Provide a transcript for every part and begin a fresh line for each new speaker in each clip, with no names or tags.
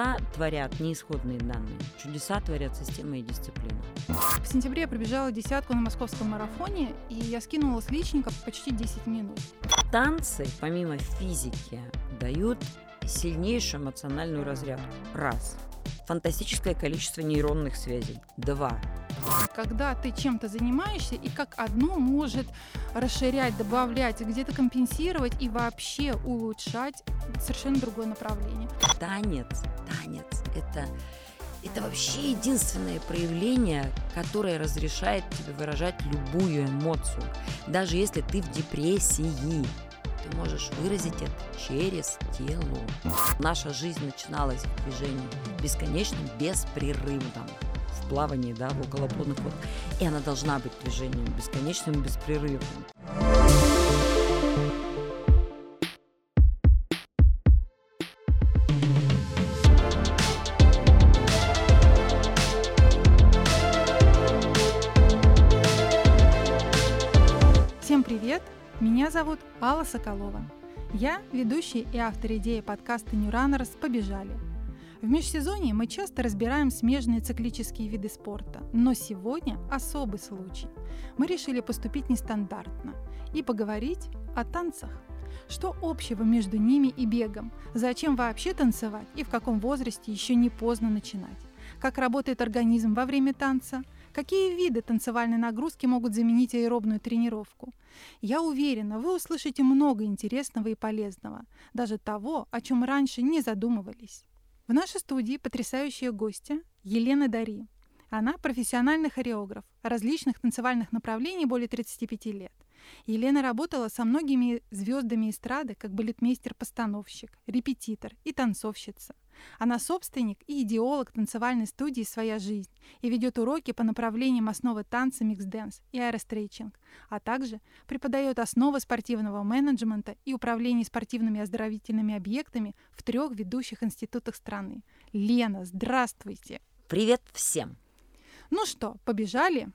чудеса творят не исходные данные. Чудеса творят система и дисциплина.
В сентябре я пробежала десятку на московском марафоне, и я скинула с личников почти 10 минут.
Танцы, помимо физики, дают сильнейшую эмоциональную разрядку. Раз. Фантастическое количество нейронных связей. Два.
Когда ты чем-то занимаешься, и как одно может расширять, добавлять, где-то компенсировать и вообще улучшать совершенно другое направление.
Танец, танец – это это вообще единственное проявление, которое разрешает тебе выражать любую эмоцию. Даже если ты в депрессии, ты можешь выразить это через тело. Наша жизнь начиналась в движении бесконечным, беспрерывном плавании, да, в околоплодных водах. И она должна быть движением бесконечным, беспрерывным.
Всем привет! Меня зовут Алла Соколова. Я ведущая и автор идеи подкаста New Runners «Побежали». В межсезонье мы часто разбираем смежные циклические виды спорта, но сегодня особый случай. Мы решили поступить нестандартно и поговорить о танцах. Что общего между ними и бегом? Зачем вообще танцевать и в каком возрасте еще не поздно начинать? Как работает организм во время танца? Какие виды танцевальной нагрузки могут заменить аэробную тренировку? Я уверена, вы услышите много интересного и полезного, даже того, о чем раньше не задумывались. В нашей студии потрясающая гостья Елена Дари. Она профессиональный хореограф различных танцевальных направлений более 35 лет. Елена работала со многими звездами эстрады как балетмейстер-постановщик, репетитор и танцовщица. Она собственник и идеолог танцевальной студии «Своя жизнь» и ведет уроки по направлениям основы танца, mix dance и аэростретчинг, а также преподает основы спортивного менеджмента и управления спортивными оздоровительными объектами в трех ведущих институтах страны. Лена, здравствуйте!
Привет всем!
Ну что, побежали?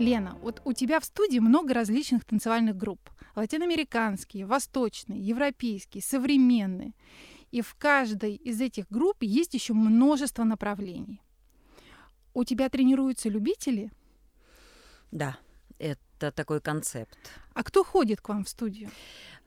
Лена, вот у тебя в студии много различных танцевальных групп. Латиноамериканские, восточные, европейские, современные. И в каждой из этих групп есть еще множество направлений. У тебя тренируются любители?
Да, это такой концепт.
А кто ходит к вам в студию?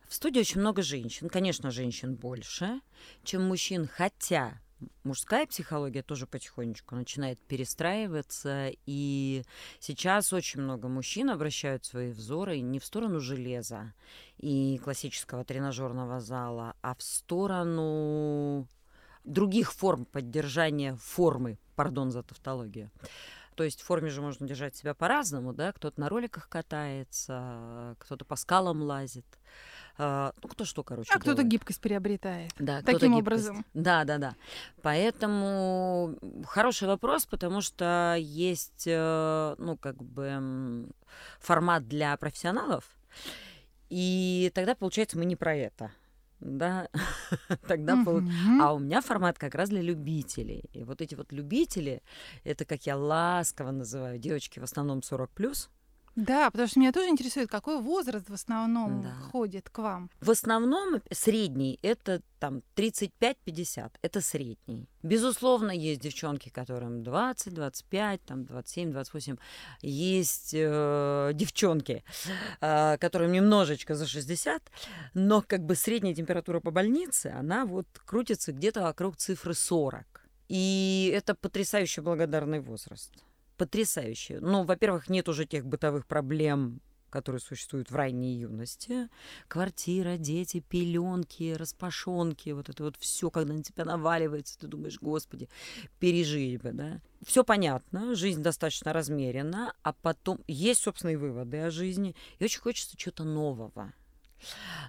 В студии очень много женщин. Конечно, женщин больше, чем мужчин, хотя мужская психология тоже потихонечку начинает перестраиваться, и сейчас очень много мужчин обращают свои взоры не в сторону железа и классического тренажерного зала, а в сторону других форм поддержания формы, пардон за тавтологию. То есть в форме же можно держать себя по-разному, да, кто-то на роликах катается, кто-то по скалам лазит. А, ну, кто что, короче.
А кто-то гибкость приобретает.
Да,
таким образом.
Да, да, да. Поэтому хороший вопрос, потому что есть, э, ну, как бы формат для профессионалов. И тогда, получается, мы не про это да, тогда uh-huh. пол... а у меня формат как раз для любителей. И вот эти вот любители, это как я ласково называю, девочки в основном 40 плюс,
да, потому что меня тоже интересует, какой возраст в основном да. ходит к вам.
В основном средний это там 35-50, это средний. Безусловно, есть девчонки, которым 20, 25, там 27, 28. Есть э, девчонки, э, которым немножечко за 60, но как бы средняя температура по больнице, она вот крутится где-то вокруг цифры 40. И это потрясающе благодарный возраст потрясающее. Ну, во-первых, нет уже тех бытовых проблем, которые существуют в ранней юности. Квартира, дети, пеленки, распашонки, вот это вот все, когда на тебя наваливается, ты думаешь, господи, пережили бы, да. Все понятно, жизнь достаточно размерена, а потом есть собственные выводы о жизни, и очень хочется чего-то нового.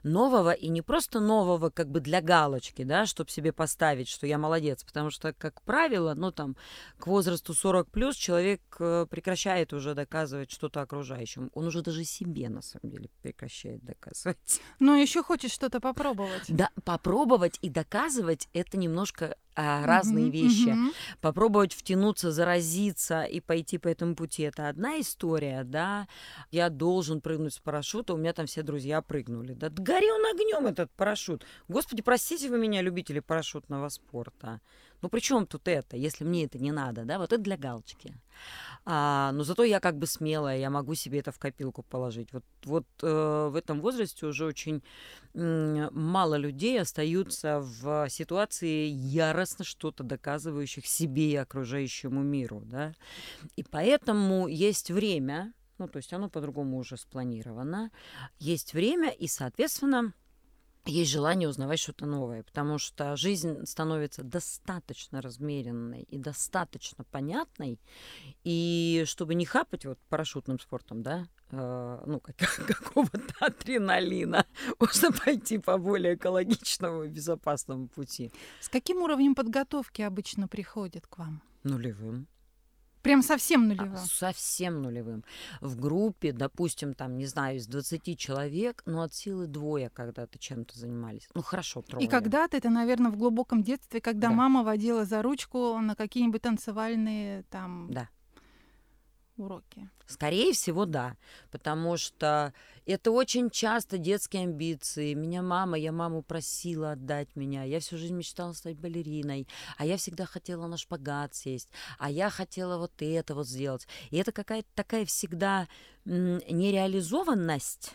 Нового и не просто нового как бы для галочки, да, чтобы себе поставить, что я молодец, потому что, как правило, ну там к возрасту 40 плюс человек э, прекращает уже доказывать что-то окружающим. Он уже даже себе, на самом деле, прекращает доказывать.
Но еще хочет что-то попробовать.
Да, попробовать и доказывать это немножко а, разные mm-hmm, вещи. Mm-hmm. Попробовать втянуться, заразиться и пойти по этому пути это одна история, да. Я должен прыгнуть с парашюта, у меня там все друзья прыгнули. Да гори он огнем этот парашют. Господи, простите вы меня, любители парашютного спорта. Ну при чем тут это, если мне это не надо, да? Вот это для галочки. А, но зато я как бы смелая, я могу себе это в копилку положить. Вот, вот э, в этом возрасте уже очень э, мало людей остаются в ситуации яростно что-то доказывающих себе и окружающему миру, да. И поэтому есть время, ну то есть оно по-другому уже спланировано, есть время и, соответственно, есть желание узнавать что-то новое, потому что жизнь становится достаточно размеренной и достаточно понятной, и чтобы не хапать вот парашютным спортом, да, э, ну, как, какого-то адреналина, можно пойти по более экологичному и безопасному пути.
С каким уровнем подготовки обычно приходят к вам?
Нулевым.
Прям совсем нулевым?
Совсем нулевым. В группе, допустим, там, не знаю, из 20 человек, ну, от силы двое когда-то чем-то занимались. Ну, хорошо, трое.
И когда-то, это, наверное, в глубоком детстве, когда да. мама водила за ручку на какие-нибудь танцевальные там...
Да
уроки?
Скорее всего, да. Потому что это очень часто детские амбиции. Меня мама, я маму просила отдать меня. Я всю жизнь мечтала стать балериной. А я всегда хотела на шпагат сесть. А я хотела вот это вот сделать. И это какая-то такая всегда нереализованность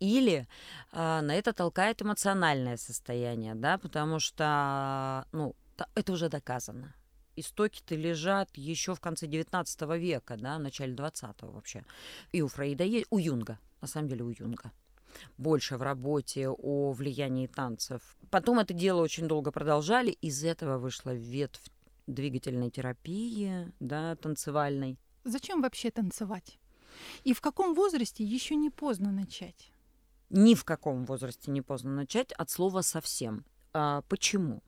или э, на это толкает эмоциональное состояние, да, потому что, ну, это уже доказано истоки-то лежат еще в конце 19 века, да, в начале 20-го вообще. И у Фрейда есть, у Юнга, на самом деле у Юнга больше в работе о влиянии танцев. Потом это дело очень долго продолжали. Из этого вышла ветвь двигательной терапии, да, танцевальной.
Зачем вообще танцевать? И в каком возрасте еще не поздно начать?
Ни в каком возрасте не поздно начать, от слова совсем. А, почему?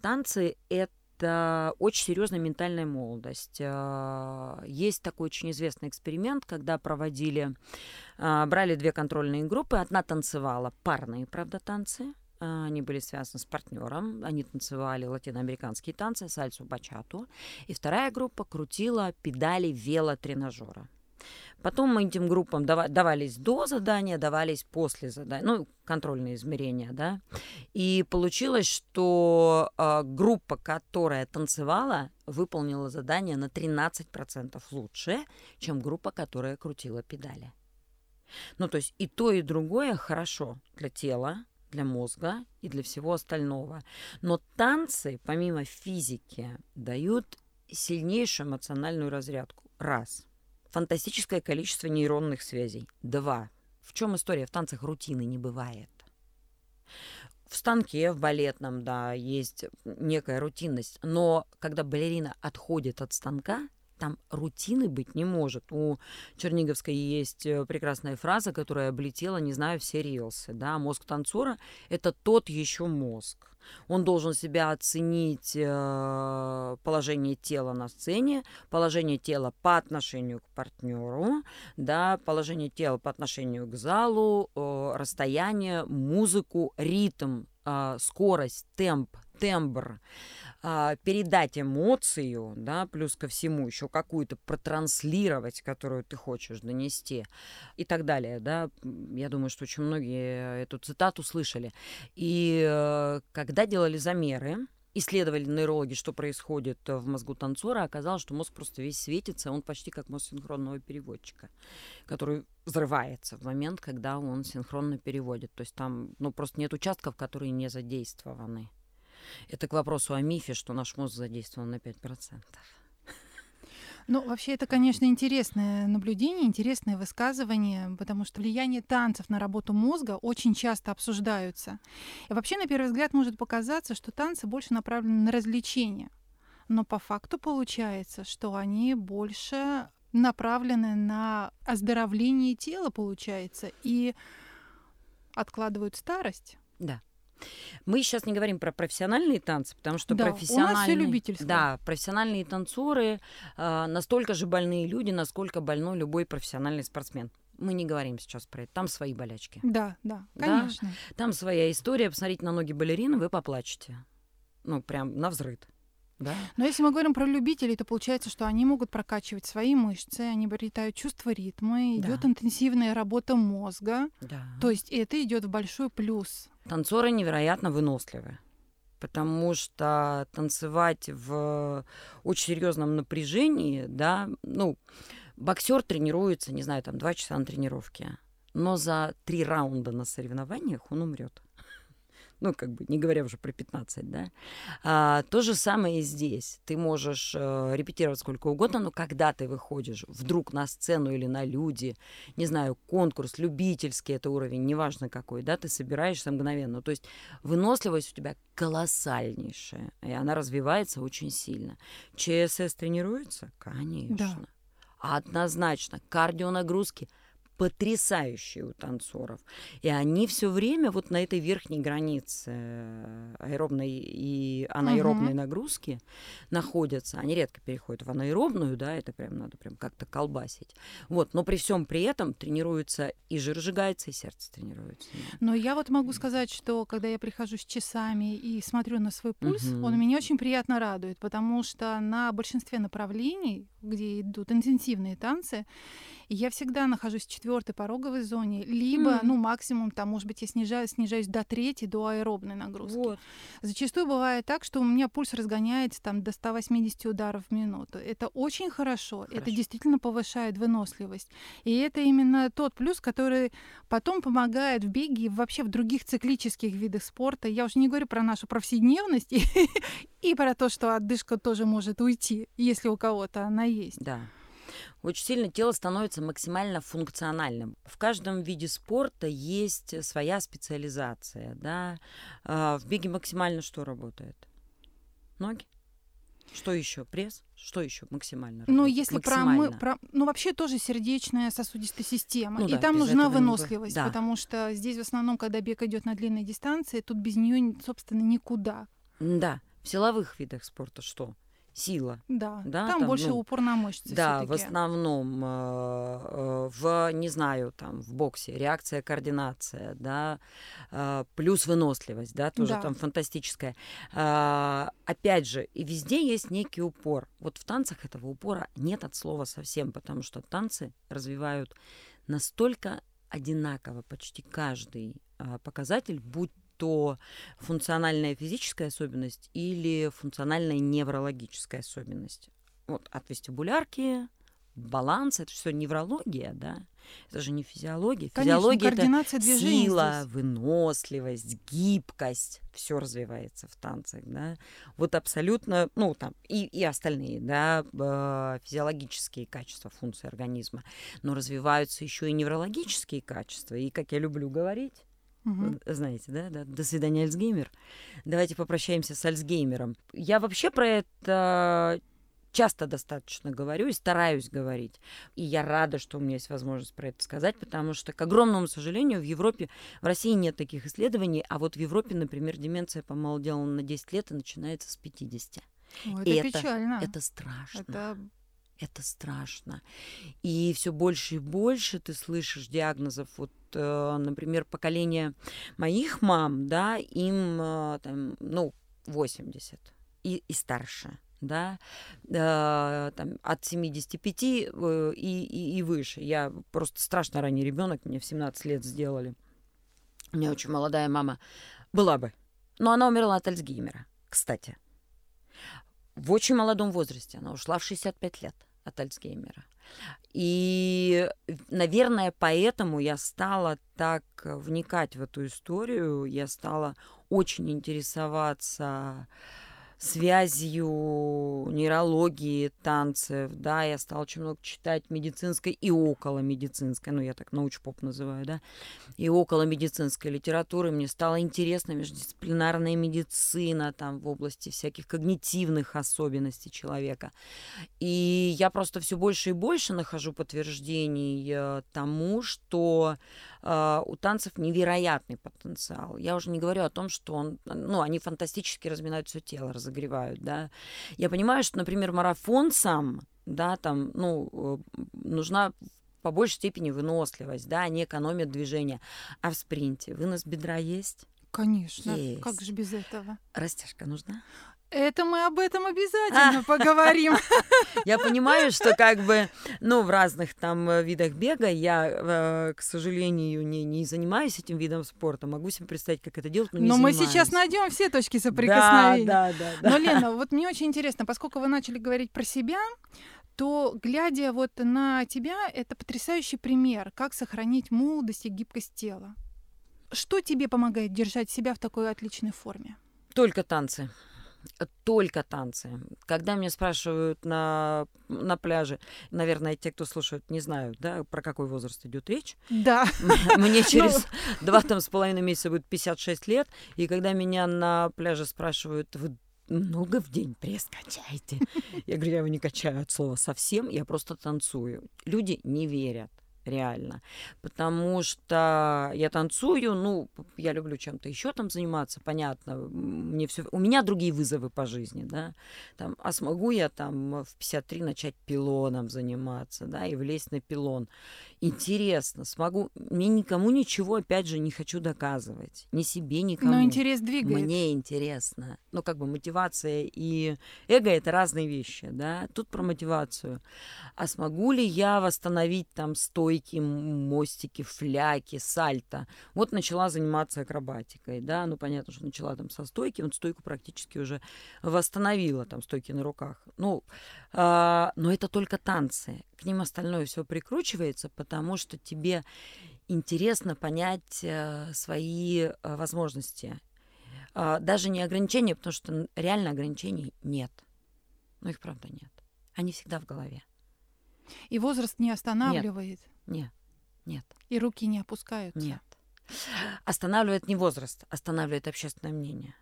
Танцы — это это очень серьезная ментальная молодость. А, есть такой очень известный эксперимент, когда проводили, а, брали две контрольные группы, одна танцевала парные, правда, танцы, а, они были связаны с партнером, они танцевали латиноамериканские танцы, сальсу, бачату, и вторая группа крутила педали велотренажера. Потом этим группам давались до задания, давались после задания, ну, контрольные измерения, да. И получилось, что э, группа, которая танцевала, выполнила задание на 13% лучше, чем группа, которая крутила педали. Ну, то есть и то, и другое хорошо для тела, для мозга и для всего остального. Но танцы, помимо физики, дают сильнейшую эмоциональную разрядку. Раз – фантастическое количество нейронных связей. Два. В чем история? В танцах рутины не бывает. В станке, в балетном, да, есть некая рутинность. Но когда балерина отходит от станка, там рутины быть не может. У Черниговской есть э, прекрасная фраза, которая облетела, не знаю, все рилсы. Да? Мозг танцора — это тот еще мозг. Он должен себя оценить э, положение тела на сцене, положение тела по отношению к партнеру, да, положение тела по отношению к залу, э, расстояние, музыку, ритм, э, скорость, темп, тембр а, передать эмоцию, да, плюс ко всему еще какую-то протранслировать, которую ты хочешь донести и так далее, да. Я думаю, что очень многие эту цитату слышали. И э, когда делали замеры, исследовали нейрологи, что происходит в мозгу танцора, оказалось, что мозг просто весь светится, он почти как мозг синхронного переводчика, который взрывается в момент, когда он синхронно переводит. То есть там ну, просто нет участков, которые не задействованы. Это к вопросу о мифе, что наш мозг задействован на 5%.
Ну, вообще, это, конечно, интересное наблюдение, интересное высказывание, потому что влияние танцев на работу мозга очень часто обсуждаются. И вообще, на первый взгляд, может показаться, что танцы больше направлены на развлечение. Но по факту получается, что они больше направлены на оздоровление тела, получается. И откладывают старость.
Да. Мы сейчас не говорим про профессиональные танцы, потому что
Да, у
профессиональные,
нас всё любительское.
да, профессиональные танцоры э, настолько же больные люди, насколько больной любой профессиональный спортсмен. Мы не говорим сейчас про это. Там свои болячки.
Да, да,
Да.
конечно.
Там своя история. Посмотрите на ноги балерины, вы поплачете. Ну, прям на взрыд. Да?
Но если мы говорим про любителей, то получается, что они могут прокачивать свои мышцы, они обретают чувство ритма,
Да.
идет интенсивная работа мозга.
Да.
То есть это идет в большой плюс.
Танцоры невероятно выносливы. Потому что танцевать в очень серьезном напряжении, да, ну, боксер тренируется, не знаю, там два часа на тренировке, но за три раунда на соревнованиях он умрет. Ну, как бы, не говоря уже про 15, да. А, то же самое и здесь. Ты можешь э, репетировать сколько угодно, но когда ты выходишь вдруг на сцену или на люди, не знаю, конкурс, любительский это уровень, неважно какой, да, ты собираешься мгновенно. То есть выносливость у тебя колоссальнейшая, и она развивается очень сильно. ЧСС тренируется? Конечно. Однозначно. Кардионагрузки потрясающие у танцоров. И они все время вот на этой верхней границе э, аэробной и анаэробной
Мгм.
нагрузки находятся. Они редко переходят в анаэробную, да, это прям надо прям как-то колбасить. Вот, но при всем при этом тренируется и жир сжигается, и сердце тренируется.
Но я вот могу сказать, что когда я прихожу с часами и смотрю на свой пульс,
Мгм.
он меня очень приятно радует, потому что на большинстве направлений, где идут интенсивные танцы, я всегда нахожусь в четвертой пороговой зоне, либо,
М.
ну, максимум, там, может быть, я снижаю, снижаюсь до третьей, до аэробной нагрузки.
Вот.
Зачастую бывает так, что у меня пульс разгоняется там до 180 ударов в минуту. Это очень хорошо, это
Хорошо.
действительно повышает выносливость. И это именно тот плюс, который потом помогает в беге и вообще в других циклических видах спорта. Я уже не говорю про нашу повседневность и, и про то, что отдышка тоже может уйти, если у кого-то она есть.
Да. Очень сильно тело становится максимально функциональным. В каждом виде спорта есть своя специализация. Да? А, В беге максимально что работает? Ноги? Что еще? Пресс? Что еще максимально
Ну, если про, мы,
Максимально.
про... Ну, вообще тоже сердечная сосудистая система.
Ну
и
да,
там нужна выносливость,
Да.
потому что здесь в основном, когда бег идет на длинной дистанции, тут без нее, собственно, никуда.
Да. В силовых видах спорта что? Сила.
Да,
Да,
там,
там,
больше
ну,
упор на мышцы
Да, в основном э, э, в, не знаю, там, в боксе реакция, координация, да, э, плюс выносливость, да, тоже
Да.
там фантастическая. А, Опять же, и везде есть некий упор. Вот в танцах этого упора нет от слова совсем, потому что танцы развивают настолько одинаково почти каждый а, показатель, будь то функциональная физическая особенность или функциональная неврологическая особенность. Вот от вестибулярки, баланс, это все неврология, да? Это же не физиология.
Конечно,
Физиология это
координация движений
сила,
здесь.
выносливость, гибкость, все развивается в танцах, да. Вот абсолютно, ну там и, и остальные, да, э, физиологические качества, функции организма, но развиваются еще и неврологические качества. И как я люблю говорить, Э, Знаете, да, да? До свидания, Альцгеймер. Давайте попрощаемся с Альцгеймером. Я вообще про это часто достаточно говорю и стараюсь говорить. И я рада, что у меня есть возможность про это сказать, потому что, к огромному сожалению, в Европе, в России нет таких исследований, а вот в Европе, например, деменция помолодела на 10 лет и начинается с 50.
Ой,
И
это,
это-
печально.
Это страшно.
Это
Это страшно. И все больше и больше ты слышишь диагнозов. Вот, э, например, поколение моих мам, да, им э, там, ну, 80 и, и старше. Да, э, там, от 75 э, и, и, и выше. Я просто страшно ранний ребенок, мне в 17 лет сделали. У меня очень молодая мама была бы. Но она умерла от Альцгеймера, кстати. В очень молодом возрасте. Она ушла в 65 лет от Альцгеймера. И, наверное, поэтому я стала так вникать в эту историю. Я стала очень интересоваться связью нейрологии, танцев, да, я стала очень много читать медицинской и около медицинской, ну, я так научпоп называю, да, и около медицинской литературы. Мне стало интересна междисциплинарная медицина там в области всяких когнитивных особенностей человека. И я просто все больше и больше нахожу подтверждений э, тому, что у танцев невероятный потенциал. Я уже не говорю о том, что он, ну, они фантастически разминают все тело, разогревают, да. Я понимаю, что, например, марафон сам, да, там, ну, э, нужна по большей степени выносливость, да, они экономят движение. А в спринте вынос бедра есть?
Конечно. Есть. Как же без этого?
Растяжка нужна?
Это мы об этом обязательно поговорим.
Я понимаю, что как бы, ну, в разных там э, видах бега я, э, к сожалению, не, не занимаюсь этим видом спорта. Могу себе представить, как это делать, но не
Но
занимаюсь.
мы сейчас найдем все точки соприкосновения.
Да, да, да.
Но, Лена, вот мне очень интересно, поскольку вы начали говорить про себя, то, глядя вот на тебя, это потрясающий пример, как сохранить молодость и гибкость тела. Что тебе помогает держать себя в такой отличной форме?
Только танцы только танцы. Когда меня спрашивают на, на пляже, наверное, те, кто слушают, не знают, да, про какой возраст идет речь.
Да.
Мне через ну. два там с половиной месяца будет 56 лет, и когда меня на пляже спрашивают, вы много в день пресс качаете? Я говорю, я его не качаю от слова совсем, я просто танцую. Люди не верят реально. Потому что я танцую, ну, я люблю чем-то еще там заниматься, понятно. Мне все... У меня другие вызовы по жизни, да. Там, а смогу я там в 53 начать пилоном заниматься, да, и влезть на пилон интересно, смогу. Мне никому ничего, опять же, не хочу доказывать. Ни себе, никому.
Но интерес двигает.
Мне интересно. Ну, как бы мотивация и эго — это разные вещи, да. Тут про мотивацию. А смогу ли я восстановить там стойки, мостики, фляки, сальто? Вот начала заниматься акробатикой, да. Ну, понятно, что начала там со стойки. Вот стойку практически уже восстановила, там, стойки на руках. Ну, э, но это только танцы. К ним остальное все прикручивается, потому что тебе интересно понять э, свои э, возможности. Э, даже не ограничения, потому что реально ограничений нет. Но их правда нет. Они всегда в голове.
И возраст не останавливает?
Нет, нет.
И руки не опускаются?
Нет. Останавливает не возраст, останавливает общественное мнение.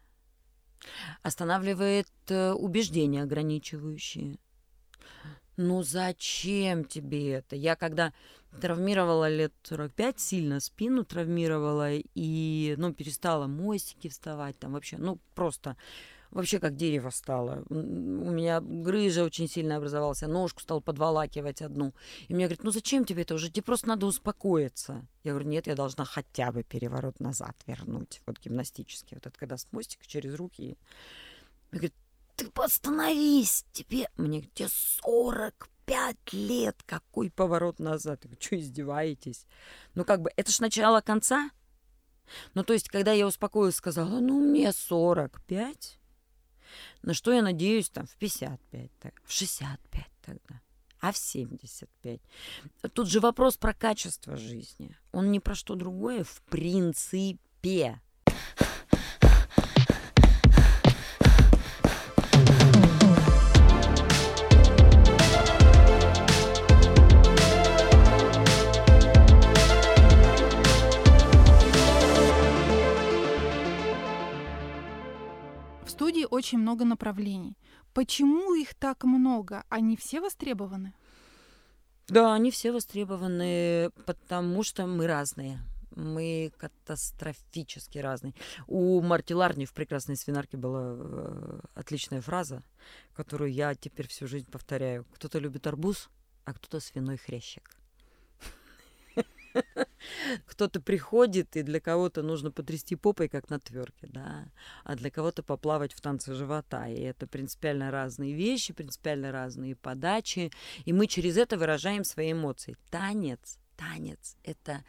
Останавливает убеждения ограничивающие. Ну зачем тебе это? Я когда травмировала лет 45, сильно спину травмировала и, ну, перестала мостики вставать, там вообще, ну, просто вообще как дерево стало. У меня грыжа очень сильно образовалась, я ножку стал подволакивать одну. И мне говорят, ну зачем тебе это уже? Тебе просто надо успокоиться. Я говорю, нет, я должна хотя бы переворот назад вернуть, вот гимнастический. Вот это когда с мостика через руки. Мне говорят, ты постановись, тебе, мне тебе 45 лет, какой поворот назад? Вы что, издеваетесь? Ну, как бы, это ж начало конца. Ну, то есть, когда я успокоилась, сказала, ну, мне 45. На что я надеюсь, там, в 55, так, в 65 тогда, а в 75. Тут же вопрос про качество жизни. Он не про что другое, в принципе.
Очень много направлений. Почему их так много? Они все востребованы?
Да, они все востребованы, потому что мы разные. Мы катастрофически разные. У Марти Ларни в «Прекрасной свинарке» была э, отличная фраза, которую я теперь всю жизнь повторяю. Кто-то любит арбуз, а кто-то свиной хрящик. Кто-то приходит, и для кого-то нужно потрясти попой, как на тверке, да, а для кого-то поплавать в танце живота. И это принципиально разные вещи, принципиально разные подачи, и мы через это выражаем свои эмоции. Танец, танец — это,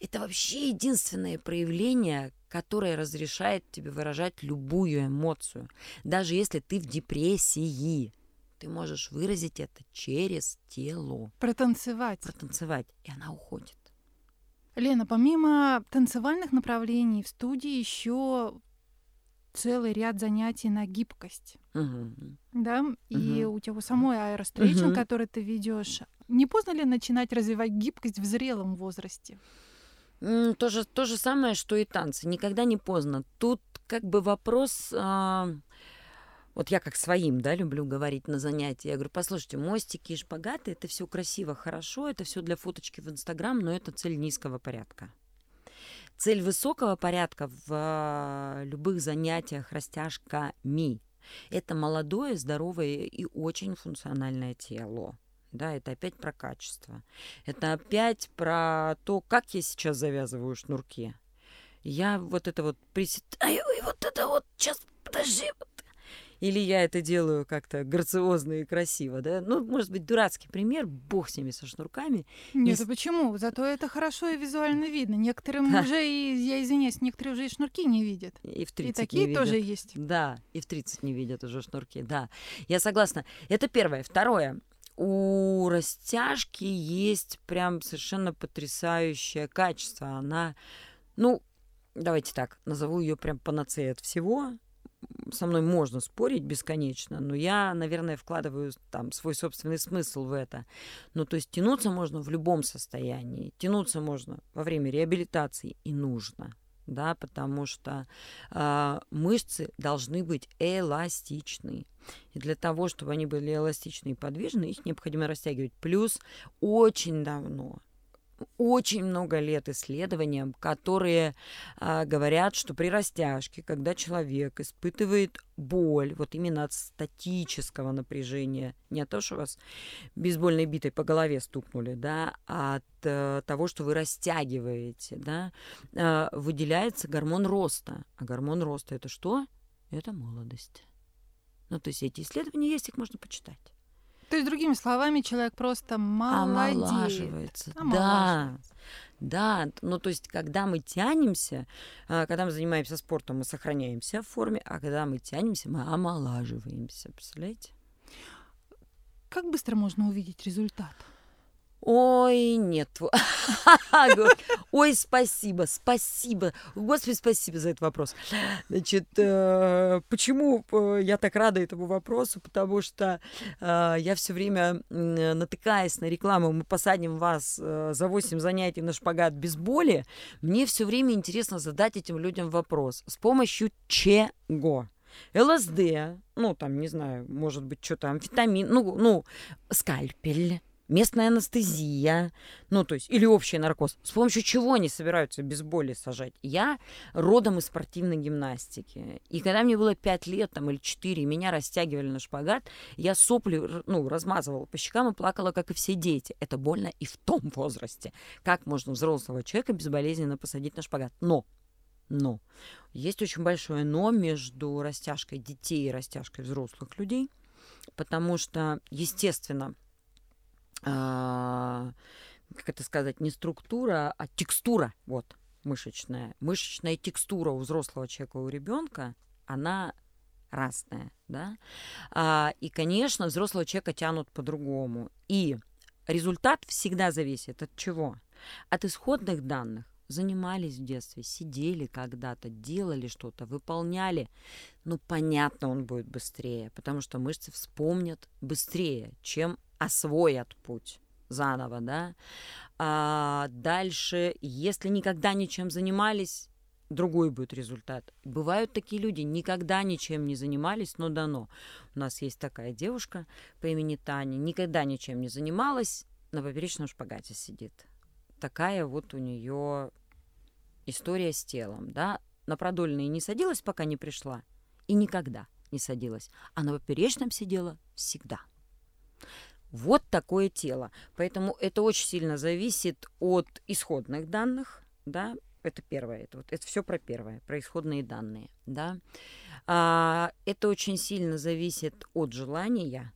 это вообще единственное проявление, которое разрешает тебе выражать любую эмоцию. Даже если ты в депрессии, ты можешь выразить это через тело.
Протанцевать.
Протанцевать. И она уходит.
Лена, помимо танцевальных направлений в студии еще целый ряд занятий на гибкость.
Угу.
Да, угу. и у тебя самой аэрострейчинг, угу. который ты ведешь. Не поздно ли начинать развивать гибкость в зрелом возрасте?
То же, то же самое, что и танцы. Никогда не поздно. Тут как бы вопрос... А вот я как своим, да, люблю говорить на занятии. Я говорю, послушайте, мостики и шпагаты, это все красиво, хорошо, это все для фоточки в Инстаграм, но это цель низкого порядка. Цель высокого порядка в любых занятиях растяжками – это молодое, здоровое и очень функциональное тело. Да, это опять про качество. Это опять про то, как я сейчас завязываю шнурки. Я вот это вот приседаю, и вот это вот, сейчас, подожди, или я это делаю как-то грациозно и красиво, да? Ну, может быть, дурацкий пример, бог с ними, со шнурками.
Нет, и... а почему? Зато это хорошо и визуально видно. Некоторым да. уже, и, я извиняюсь, некоторые уже и шнурки не видят.
И в 30
И такие
не
тоже есть.
Да, и в 30 не видят уже шнурки, да. Я согласна. Это первое. Второе у растяжки есть прям совершенно потрясающее качество. Она, ну, давайте так, назову ее прям панацеей от всего со мной можно спорить бесконечно, но я, наверное, вкладываю там свой собственный смысл в это. Ну, то есть тянуться можно в любом состоянии. Тянуться можно во время реабилитации и нужно, да, потому что э, мышцы должны быть эластичны. И для того, чтобы они были эластичны и подвижны, их необходимо растягивать. Плюс очень давно очень много лет исследованиям, которые а, говорят, что при растяжке, когда человек испытывает боль, вот именно от статического напряжения, не от того, что вас бейсбольной битой по голове стукнули, да, а от а, того, что вы растягиваете, да, а, выделяется гормон роста. А гормон роста это что? Это молодость. Ну, то есть эти исследования есть, их можно почитать.
То есть, другими словами, человек просто молодеет.
Омолаживается. Да. Да, ну то есть, когда мы тянемся, а, когда мы занимаемся спортом, мы сохраняемся в форме, а когда мы тянемся, мы омолаживаемся. Представляете?
Как быстро можно увидеть результат?
Ой, нет. Ой, спасибо, спасибо. Господи, спасибо за этот вопрос. Значит, э, почему э, я так рада этому вопросу? Потому что э, я все время, натыкаясь на рекламу, мы посадим вас за 8 занятий на шпагат без боли, мне все время интересно задать этим людям вопрос. С помощью чего? ЛСД, ну, там, не знаю, может быть, что-то, амфетамин, ну, ну, скальпель, местная анестезия, ну, то есть, или общий наркоз. С помощью чего они собираются без боли сажать? Я родом из спортивной гимнастики. И когда мне было 5 лет там, или 4, меня растягивали на шпагат, я сопли, ну, размазывала по щекам и плакала, как и все дети. Это больно и в том возрасте. Как можно взрослого человека безболезненно посадить на шпагат? Но но есть очень большое но между растяжкой детей и растяжкой взрослых людей, потому что, естественно, как это сказать, не структура, а текстура, вот, мышечная. Мышечная текстура у взрослого человека, у ребенка, она разная, да. А, и, конечно, взрослого человека тянут по-другому. И результат всегда зависит от чего? От исходных данных. Занимались в детстве, сидели когда-то, делали что-то, выполняли. Ну, понятно, он будет быстрее, потому что мышцы вспомнят быстрее, чем освоят путь заново, да. А дальше, если никогда ничем занимались, другой будет результат. Бывают такие люди, никогда ничем не занимались, но дано. У нас есть такая девушка по имени Таня, никогда ничем не занималась, на поперечном шпагате сидит. Такая вот у нее история с телом, да. На продольные не садилась, пока не пришла, и никогда не садилась, а на поперечном сидела всегда. Вот такое тело. Поэтому это очень сильно зависит от исходных данных, да, это первое, это, вот, это все про первое, про исходные данные, да. А, это очень сильно зависит от желания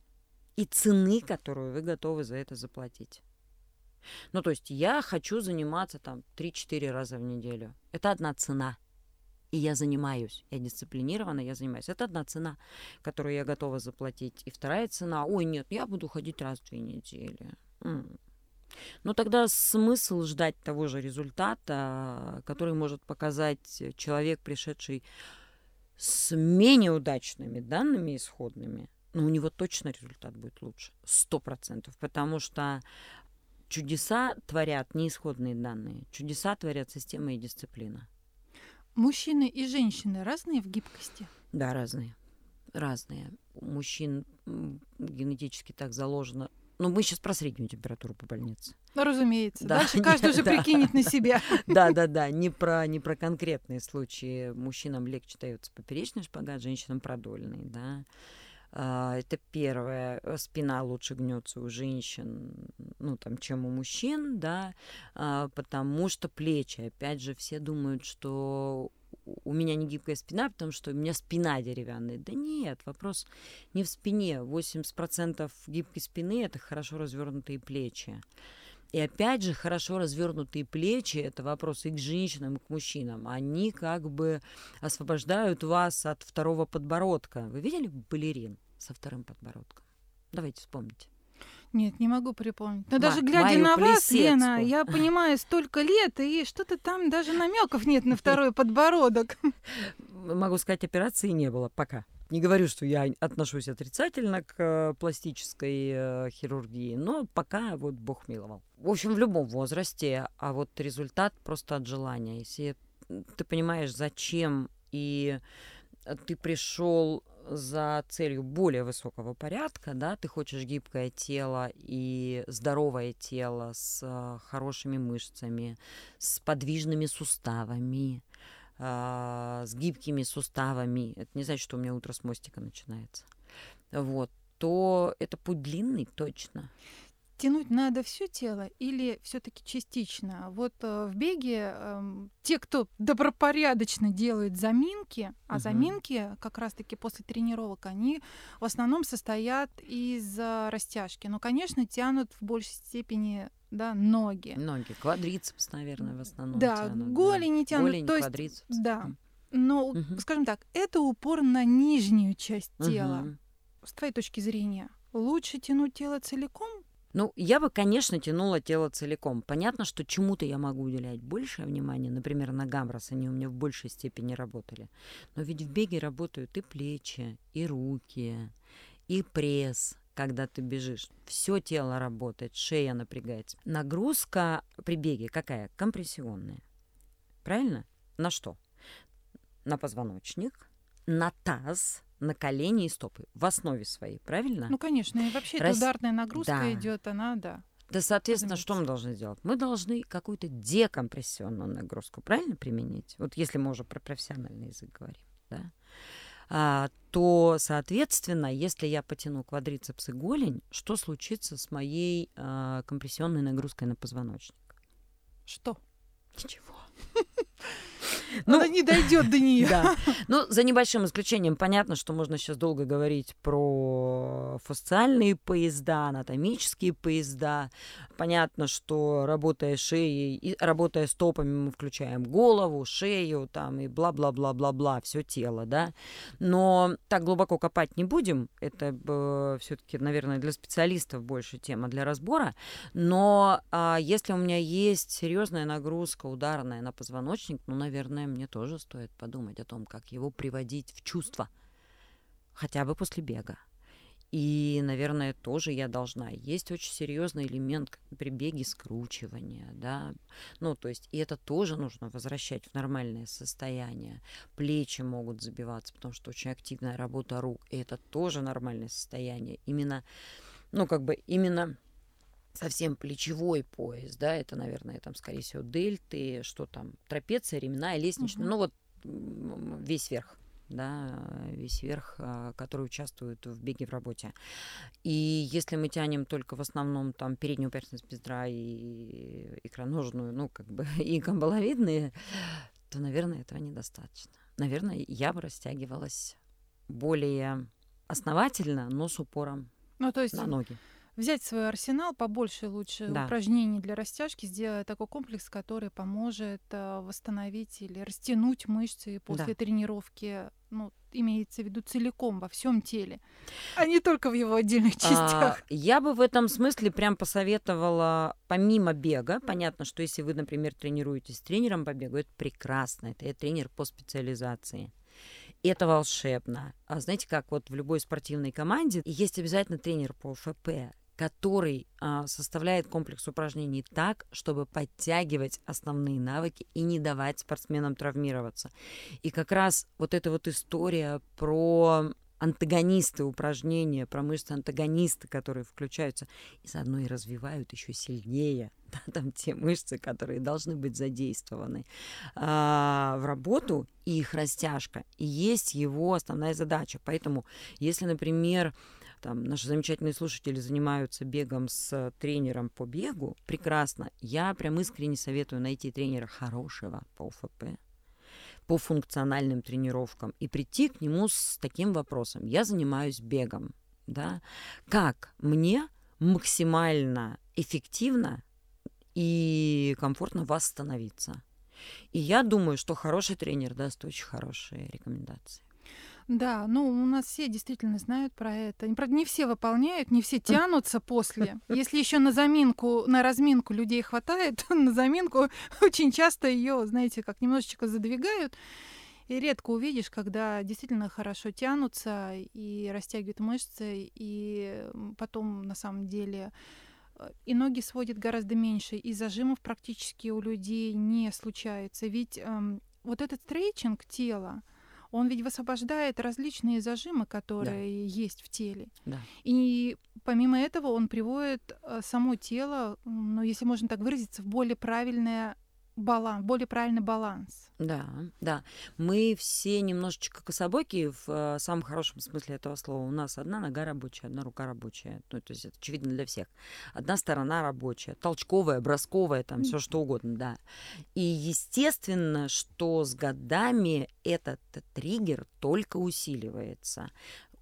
и цены, которую вы готовы за это заплатить. Ну, то есть я хочу заниматься там 3-4 раза в неделю. Это одна цена – и я занимаюсь, я дисциплинирована, я занимаюсь. Это одна цена, которую я готова заплатить. И вторая цена, ой, нет, я буду ходить раз в две недели. М-м. Но тогда смысл ждать того же результата, который может показать человек, пришедший с менее удачными данными исходными, но у него точно результат будет лучше. Сто процентов. Потому что чудеса творят не исходные данные. Чудеса творят система и дисциплина.
Мужчины и женщины разные в гибкости?
Да, разные. Разные. У мужчин генетически так заложено. Ну, мы сейчас про среднюю температуру по больнице.
Ну, разумеется. Да, Дальше каждый уже прикинет на себя.
Да, да, да. Не про, не про конкретные случаи. Мужчинам легче дается поперечный шпагат, женщинам продольный, да. А, это первое. Спина лучше гнется у женщин, ну, там, чем у мужчин, да, а, потому что плечи. Опять же, все думают, что у меня не гибкая спина, потому что у меня спина деревянная. Да нет, вопрос не в спине. 80% гибкой спины – это хорошо развернутые плечи. И опять же, хорошо развернутые плечи – это вопрос и к женщинам, и к мужчинам. Они как бы освобождают вас от второго подбородка. Вы видели балерин со вторым подбородком? Давайте вспомните.
Нет, не могу припомнить. Но Ма- даже глядя на вас, Лена, я понимаю, столько лет, и что-то там даже намеков нет на второй подбородок.
Могу сказать, операции не было пока. Не говорю, что я отношусь отрицательно к э, пластической э, хирургии, но пока вот Бог миловал. В общем, в любом возрасте, а вот результат просто от желания. Если ты понимаешь, зачем и ты пришел за целью более высокого порядка, да, ты хочешь гибкое тело и здоровое тело с э, хорошими мышцами, с подвижными суставами, э, с гибкими суставами. Это не значит, что у меня утро с мостика начинается. Вот то это путь длинный, точно
тянуть надо все тело или все-таки частично? Вот э, в беге э, те, кто добропорядочно делают заминки, а угу. заминки как раз-таки после тренировок, они в основном состоят из э, растяжки. Но, конечно, тянут в большей степени да, ноги.
Ноги, квадрицепс, наверное, в основном.
Да, тянут, голени да. тянут.
Голень, то есть, квадрицепс.
Да. Но, угу. скажем так, это упор на нижнюю часть тела. Угу. С твоей точки зрения, лучше тянуть тело целиком
ну, я бы, конечно, тянула тело целиком. Понятно, что чему-то я могу уделять большее внимание. Например, ногам, раз они у меня в большей степени работали. Но ведь в беге работают и плечи, и руки, и пресс, когда ты бежишь. Все тело работает, шея напрягается. Нагрузка при беге какая? Компрессионная. Правильно? На что? На позвоночник, на таз, на колени и стопы в основе своей, правильно?
Ну, конечно, и вообще Рас... ударная нагрузка да. идет, она, да.
Да, соответственно, что мы должны сделать? Мы должны какую-то декомпрессионную нагрузку, правильно применить? Вот если мы уже про профессиональный язык говорим, да? А, то, соответственно, если я потяну квадрицепс и голень, что случится с моей а, компрессионной нагрузкой на позвоночник?
Что?
Ничего.
Ну, Она не дойдет до нее.
Да. Ну, за небольшим исключением, понятно, что можно сейчас долго говорить про фасциальные поезда, анатомические поезда. Понятно, что работая шеей и работая стопами, мы включаем голову, шею там и бла-бла-бла-бла-бла, все тело, да. Но так глубоко копать не будем. Это э, все-таки, наверное, для специалистов больше тема для разбора. Но э, если у меня есть серьезная нагрузка ударная на позвоночник, ну, наверное, мне тоже стоит подумать о том, как его приводить в чувство, хотя бы после бега. И, наверное, тоже я должна. Есть очень серьезный элемент как при беге скручивания, да. Ну, то есть, и это тоже нужно возвращать в нормальное состояние. Плечи могут забиваться, потому что очень активная работа рук, и это тоже нормальное состояние. Именно, ну, как бы, именно совсем плечевой пояс, да, это, наверное, там, скорее всего, дельты, что там, трапеция, ременная, лестничная, угу. ну вот весь верх да, весь верх, а, который участвует в беге в работе. И если мы тянем только в основном там переднюю поверхность бедра и икроножную, ну, как бы, и камбаловидные, то, наверное, этого недостаточно. Наверное, я бы растягивалась более основательно, но с упором ну, то есть... на ноги
взять свой арсенал побольше лучше да. упражнений для растяжки, сделать такой комплекс, который поможет э, восстановить или растянуть мышцы после да. тренировки. Ну, имеется в виду целиком во всем теле, а не только в его отдельных частях.
А, я бы в этом смысле прям посоветовала, помимо бега, понятно, что если вы, например, тренируетесь с тренером по бегу, это прекрасно, это я тренер по специализации это волшебно. А знаете, как вот в любой спортивной команде есть обязательно тренер по ФП, который а, составляет комплекс упражнений так, чтобы подтягивать основные навыки и не давать спортсменам травмироваться. И как раз вот эта вот история про антагонисты упражнения, про мышцы антагонисты, которые включаются, и заодно и развивают еще сильнее да, там те мышцы, которые должны быть задействованы а, в работу, и их растяжка, и есть его основная задача. Поэтому, если, например, там, наши замечательные слушатели занимаются бегом с тренером по бегу, прекрасно. Я прям искренне советую найти тренера хорошего по УФП, по функциональным тренировкам и прийти к нему с таким вопросом. Я занимаюсь бегом. Да? Как мне максимально эффективно и комфортно восстановиться? И я думаю, что хороший тренер даст очень хорошие рекомендации.
Да, ну у нас все действительно знают про это. Правда, не все выполняют, не все тянутся после. Если еще на заминку, на разминку людей хватает, на заминку очень часто ее, знаете, как немножечко задвигают. И редко увидишь, когда действительно хорошо тянутся и растягивают мышцы, и потом на самом деле э, и ноги сводят гораздо меньше, и зажимов практически у людей не случается. Ведь эм, вот этот стрейчинг тела, он ведь высвобождает различные зажимы, которые да. есть в теле.
Да.
И помимо этого он приводит э, само тело, ну, если можно так выразиться, в более правильное баланс, более правильный баланс.
Да, да. Мы все немножечко кособокие в э, самом хорошем смысле этого слова. У нас одна нога рабочая, одна рука рабочая. Ну, то есть это очевидно для всех. Одна сторона рабочая, толчковая, бросковая, там все что угодно, да. И естественно, что с годами этот триггер только усиливается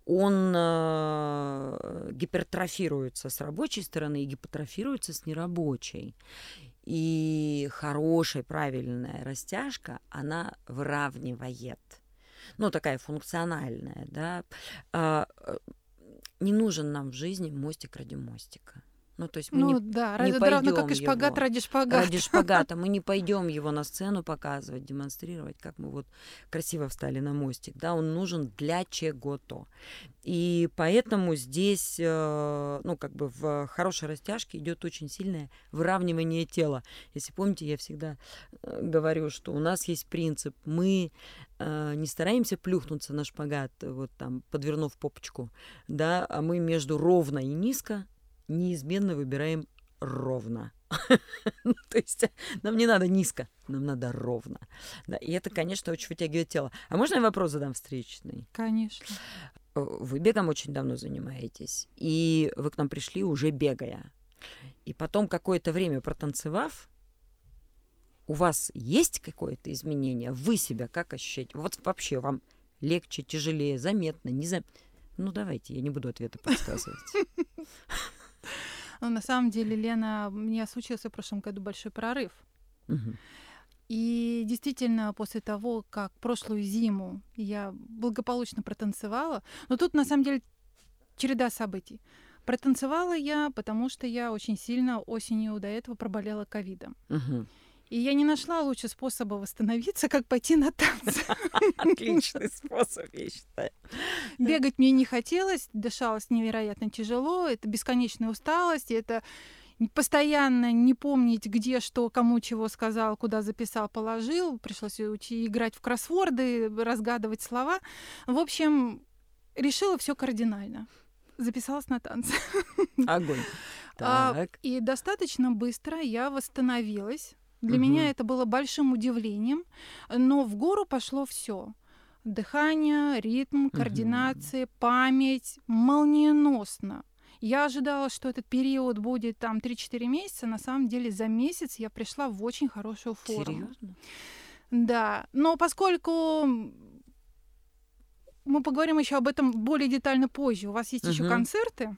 он э, гипертрофируется с рабочей стороны и гипотрофируется с нерабочей. И хорошая, правильная растяжка, она выравнивает. Ну, такая функциональная, да. А, э, не нужен нам в жизни мостик ради мостика. Ну, то есть мы ну,
не, да, не ради, равно как и шпагат его, ради шпагата.
Ради шпагата. Мы не пойдем его на сцену показывать, демонстрировать, как мы вот красиво встали на мостик. Да, он нужен для чего-то. И поэтому здесь, э, ну, как бы в хорошей растяжке идет очень сильное выравнивание тела. Если помните, я всегда э, говорю, что у нас есть принцип. Мы э, не стараемся плюхнуться на шпагат, вот там, подвернув попочку, да, а мы между ровно и низко неизменно выбираем ровно. Ну, то есть нам не надо низко, нам надо ровно. Да, и это, конечно, очень вытягивает тело. А можно я вопрос задам встречный?
Конечно.
Э, вы бегом очень давно занимаетесь, и вы к нам пришли уже бегая. И потом какое-то время протанцевав, у вас есть какое-то изменение? Вы себя как ощущаете? Вот вообще вам легче, тяжелее, заметно, не заметно? Ну, давайте, я не буду ответы подсказывать.
Но на самом деле, Лена, у меня случился в прошлом году большой прорыв. И действительно, после того, как прошлую зиму я благополучно протанцевала, но тут на самом деле череда событий. Протанцевала я, потому что я очень сильно осенью до этого проболела ковидом.
Угу.
И я не нашла лучше способа восстановиться, как пойти на танцы.
Отличный способ, я считаю.
Бегать мне не хотелось, дышалось невероятно тяжело, это бесконечная усталость, это постоянно не помнить, где что, кому чего сказал, куда записал, положил. Пришлось учить играть в кроссворды, разгадывать слова. В общем, решила все кардинально. Записалась на танцы.
Огонь.
А, так. и достаточно быстро я восстановилась для угу. меня это было большим удивлением, но в гору пошло все. Дыхание, ритм, координация, угу. память молниеносно. Я ожидала, что этот период будет там 3-4 месяца. На самом деле за месяц я пришла в очень хорошую форму.
Серьезно?
Да. Но поскольку мы поговорим еще об этом более детально позже. У вас есть еще концерты.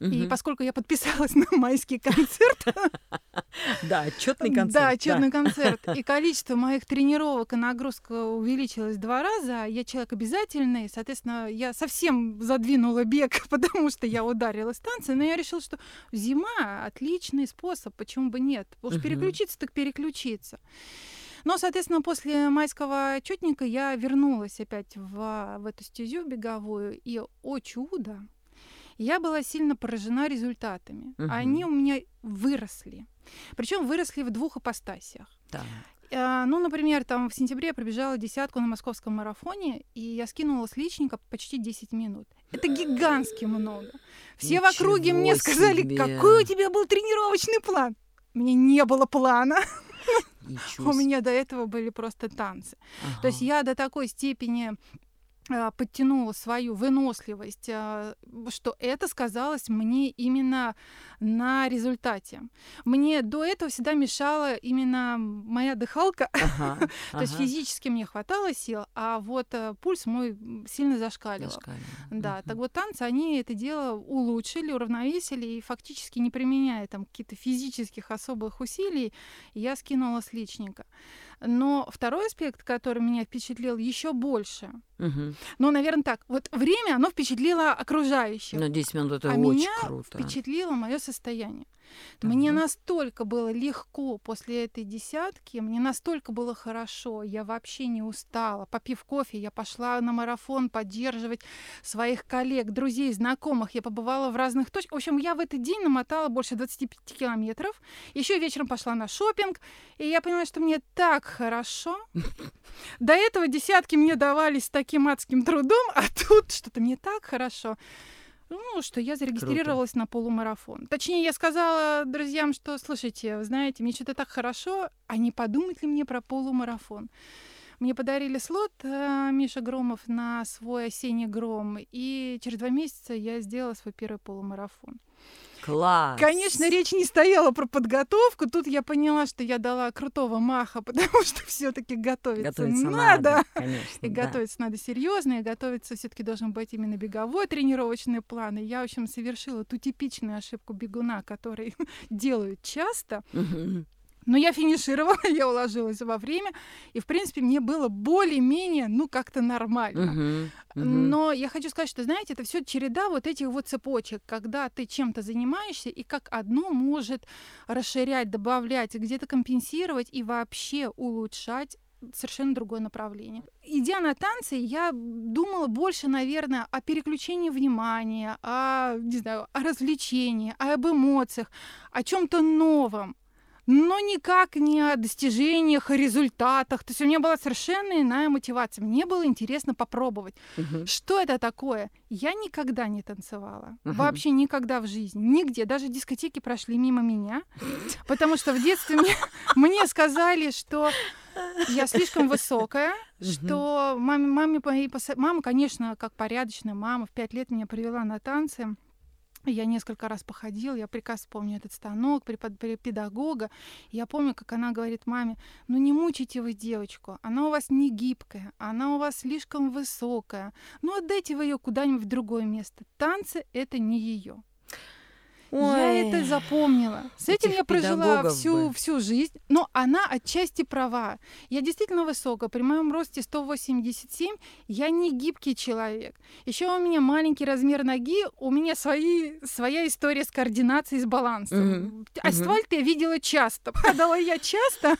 И поскольку я подписалась на майский концерт...
Да, отчетный концерт.
Да, отчетный концерт. И количество моих тренировок и нагрузка увеличилось два раза. Я человек обязательный, соответственно, я совсем задвинула бег, потому что я ударила станции, но я решила, что зима отличный способ, почему бы нет? Уж переключиться, так переключиться. Но, соответственно, после майского отчетника я вернулась опять в, в эту стезю беговую, и, о чудо, я была сильно поражена результатами. Угу. Они у меня выросли. Причем выросли в двух апостасиях.
Да.
А, ну, например, там в сентябре я пробежала десятку на московском марафоне, и я скинула с личника почти 10 минут. Это гигантски много. Все
Ничего
в округе мне сказали,
себе.
какой у тебя был тренировочный план. У меня не было плана.
Ничего
У
себе.
меня до этого были просто танцы. То есть
Ага.
я до такой степени подтянула свою выносливость, а, что это сказалось мне именно на результате. Мне до этого всегда мешала именно моя дыхалка,
Ага,
то есть физически мне хватало сил, а вот э, пульс мой сильно зашкаливал.
Зашкаливало.
Да, так вот танцы, они это дело улучшили, уравновесили, и фактически не применяя там каких-то физических особых усилий, я скинула с личника. Но второй аспект, который меня впечатлил еще больше,
Мгм.
ну, наверное, так, вот время, оно впечатлило окружающих.
Ну, 10 минут это
а
очень
меня
круто.
Впечатлило мое состояние. Мне
Так.
настолько было легко после этой десятки, мне настолько было хорошо, я вообще не устала. Попив кофе, я пошла на марафон поддерживать своих коллег, друзей, знакомых. Я побывала в разных точках. В общем, я в этот день намотала больше 25 километров. Еще вечером пошла на шопинг, и я поняла, что мне так хорошо. До этого десятки мне давались таким адским трудом, а тут что-то мне так хорошо. Ну, что я зарегистрировалась на полумарафон. Точнее, я сказала друзьям, что, слушайте, вы знаете, мне что-то так хорошо, а не подумать ли мне про полумарафон? Мне подарили слот э, Миша Громов на свой осенний гром, и через два месяца я сделала свой первый полумарафон.
Класс.
Конечно, речь не стояла про подготовку. Тут я поняла, что я дала крутого маха, потому что все-таки готовиться,
Готовиться
надо.
надо, конечно.
И
да.
готовиться надо серьезно, и готовиться все-таки должен быть именно беговой тренировочный план. И я, в общем, совершила ту типичную ошибку бегуна, который делают часто.
Мгм.
Но я финишировала, я уложилась во время, и, в принципе, мне было более-менее, ну, как-то нормально.
Мгм. Мгм.
Но я хочу сказать, что, знаете, это все череда вот этих вот цепочек, когда ты чем-то занимаешься, и как одно может расширять, добавлять, где-то компенсировать и вообще улучшать совершенно другое направление. Идя на танцы, я думала больше, наверное, о переключении внимания, о, не знаю, о развлечении, об эмоциях, о чем-то новом но никак не о достижениях, о результатах. То есть у меня была совершенно иная мотивация. Мне было интересно попробовать.
Мгм.
Что это такое? Я никогда не танцевала.
Мгм.
Вообще никогда в жизни. Нигде. Даже дискотеки прошли мимо меня. Потому что в детстве мне, мне сказали, что я слишком высокая, что маме, маме, мама, конечно, как порядочная мама, в пять лет меня привела на танцы. Я несколько раз походила, я прекрасно помню этот станок, препод- пе- педагога. Я помню, как она говорит маме, ну не мучайте вы девочку, она у вас не гибкая, она у вас слишком высокая. Ну отдайте вы ее куда-нибудь в другое место. Танцы — это не ее. Я
Ой.
это запомнила. С этим
Этих
я прожила всю,
бы.
всю жизнь. Но она отчасти права. Я действительно высокая. При моем росте 187 я не гибкий человек. Еще у меня маленький размер ноги, у меня свои, своя история с координацией, с балансом.
Мгм.
Асфальт я видела часто. Падала я часто.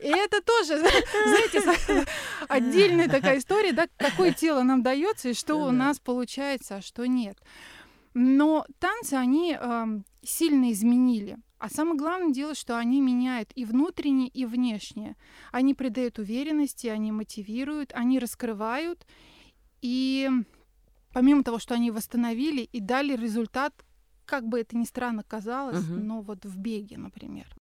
И это тоже, знаете, отдельная такая история, да, какое тело нам дается и что у нас получается, а что нет. Но танцы, они эм, сильно изменили. А самое главное дело, что они меняют и внутреннее, и внешнее. Они придают уверенности, они мотивируют, они раскрывают. И помимо того, что они восстановили и дали результат, как бы это ни странно казалось,
Мгм.
но вот в беге, например.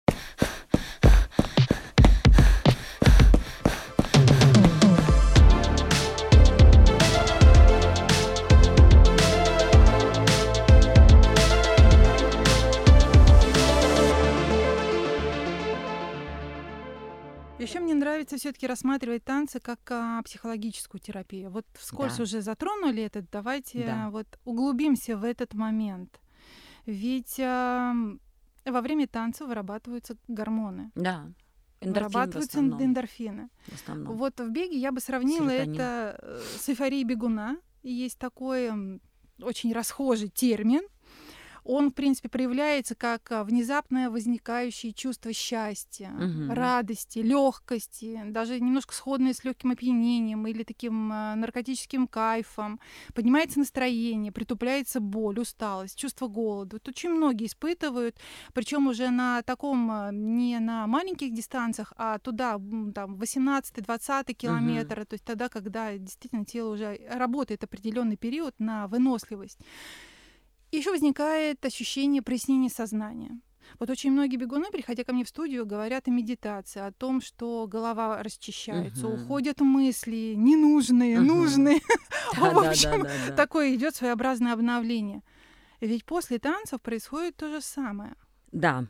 Еще мне нравится все-таки рассматривать танцы как а, психологическую терапию. Вот вскользь
Да.
уже затронули это, давайте
Да.
вот углубимся в этот момент. Ведь ам, во время танца вырабатываются гормоны,
Да. Эндорфин в
вырабатываются
основном.
эндорфины.
в основном.
Вот в беге я бы сравнила
Серотонин.
это э, с эйфорией бегуна. Есть такой очень расхожий термин. Он, в принципе, проявляется как а, внезапное возникающее чувство счастья,
Мгм.
радости, легкости, даже немножко сходное с легким опьянением или таким а, наркотическим кайфом. Поднимается настроение, притупляется боль, усталость, чувство голода. Вот очень многие испытывают, причем уже на таком а, не на маленьких дистанциях, а туда там 18-20 километр, то есть тогда, когда действительно тело уже работает определенный период на выносливость. Еще возникает ощущение прояснения сознания. Вот очень многие бегуны, приходя ко мне в студию, говорят о медитации, о том, что голова расчищается,
Мгм.
уходят мысли ненужные,
Мгм.
нужные.
Да,
В общем,
да, да.
Такое идет своеобразное обновление. Ведь после танцев происходит то же самое.
Да.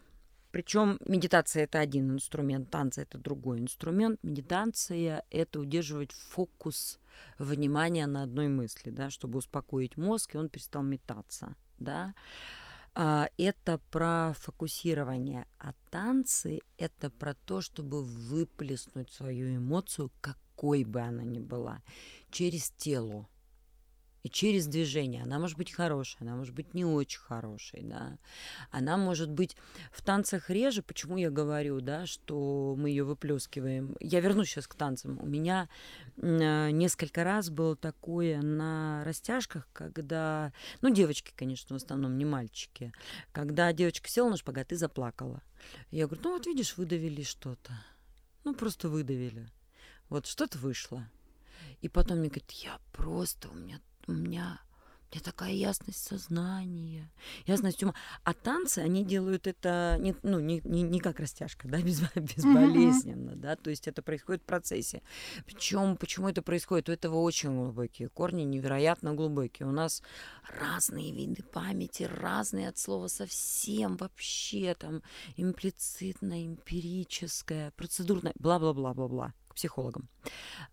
Причем медитация это один инструмент, танцы это другой инструмент. Медитация это удерживать фокус внимания на одной мысли, да, чтобы успокоить мозг, и он перестал метаться. Да. А, Это про фокусирование, а танцы это про то, чтобы выплеснуть свою эмоцию, какой бы она ни была, через тело и через движение. Она может быть хорошая, она может быть не очень хорошей, да. Она может быть в танцах реже. Почему я говорю, да, что мы ее выплескиваем? Я вернусь сейчас к танцам. У меня э, несколько раз было такое на растяжках, когда, ну, девочки, конечно, в основном не мальчики, когда девочка села на шпагат и заплакала. Я говорю, ну вот видишь, выдавили что-то. Ну, просто выдавили. Вот что-то вышло. И потом мне говорит, я просто, у меня, у меня, у меня такая ясность сознания, ясность ума. А танцы, они делают это не, ну, не, не, не как растяжка, да, без, безболезненно, да, то есть это происходит в процессе. Причем, почему это происходит? У этого очень глубокие корни, невероятно глубокие. У нас разные виды памяти, разные от слова совсем вообще, там, имплицитная, эмпирическая, процедурная, бла-бла-бла-бла-бла к психологам.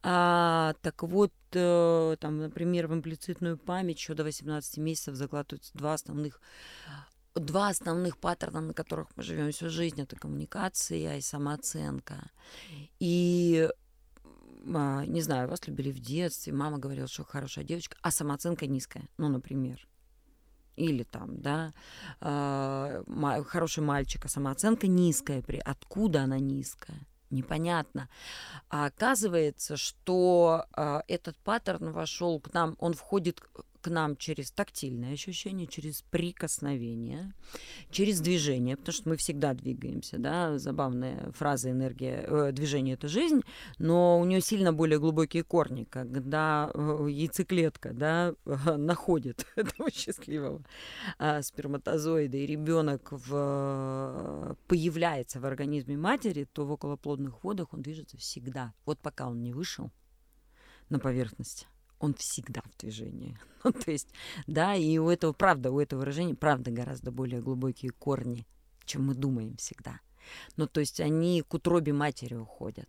А, так вот, э, там, например, в имплицитную память еще до 18 месяцев закладываются два основных два основных паттерна, на которых мы живем всю жизнь, это коммуникация и самооценка. И а, не знаю, вас любили в детстве, мама говорила, что хорошая девочка, а самооценка низкая, ну, например. Или там, да, ма- хороший мальчик, а самооценка низкая. При... Откуда она низкая? Непонятно. А оказывается, что а, этот паттерн вошел к нам, он входит к- нам через тактильное ощущение, через прикосновение, через движение, потому что мы всегда двигаемся, да, забавная фраза энергия, э, движение это жизнь, но у нее сильно более глубокие корни, когда э, яйцеклетка, да, находит этого счастливого а, сперматозоида, и ребенок в, появляется в организме матери, то в околоплодных водах он движется всегда. Вот пока он не вышел на поверхность, он всегда в движении. Ну, то есть, да, и у этого, правда, у этого выражения, правда, гораздо более глубокие корни, чем мы думаем всегда. Ну, то есть они к утробе матери уходят.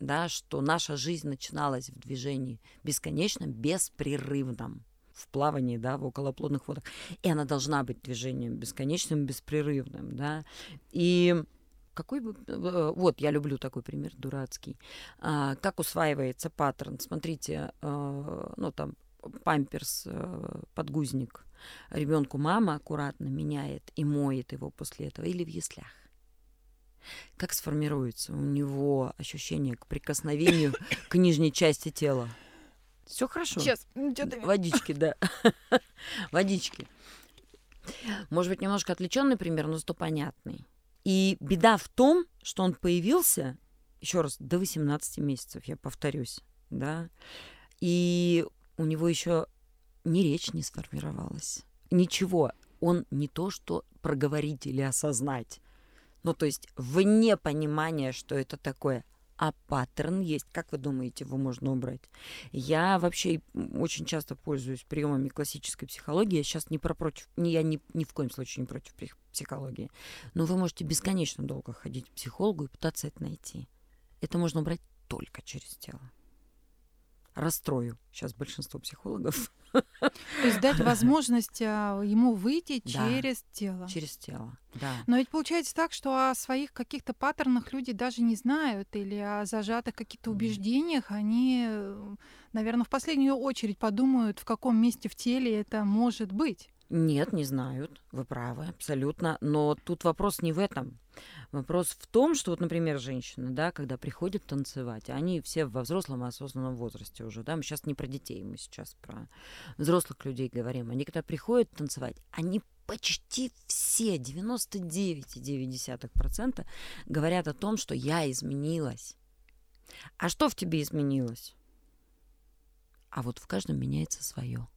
Да, что наша жизнь начиналась в движении бесконечном, беспрерывном в плавании, да, в околоплодных водах. И она должна быть движением бесконечным, беспрерывным, да. И какой бы... э, Вот, я люблю такой пример дурацкий. А, как усваивается паттерн? Смотрите, э, ну, там, памперс, э, подгузник ребенку мама аккуратно меняет и моет его после этого или в яслях. Как сформируется у него ощущение к прикосновению к нижней части тела? Все хорошо.
Сейчас, что-то...
Водички, да. Водички. Может быть, немножко отвлеченный пример, но зато понятный. И беда в том, что он появился, еще раз, до 18 месяцев, я повторюсь, да, и у него еще ни речь не сформировалась. Ничего. Он не то, что проговорить или осознать. Ну, то есть вне понимания, что это такое. А паттерн есть. Как вы думаете, его можно убрать? Я вообще очень часто пользуюсь приемами классической психологии. Я сейчас не про против, я ни, ни в коем случае не против психологии. Но вы можете бесконечно долго ходить к психологу и пытаться это найти. Это можно убрать только через тело. Расстрою сейчас большинство психологов
То есть дать возможность а, ему выйти
Да.
через тело.
через тело. Да.
Но ведь получается так, что о своих каких-то паттернах люди даже не знают или о зажатых каких-то убеждениях они, наверное, в последнюю очередь подумают, в каком месте в теле это может быть.
Нет, не знают. Вы правы, абсолютно. Но тут вопрос не в этом. Вопрос в том, что вот, например, женщины, да, когда приходят танцевать, они все во взрослом осознанном возрасте уже, да, мы сейчас не про детей, мы сейчас про взрослых людей говорим. Они когда приходят танцевать, они почти все, 99,9% говорят о том, что я изменилась. А что в тебе изменилось? А вот в каждом меняется свое.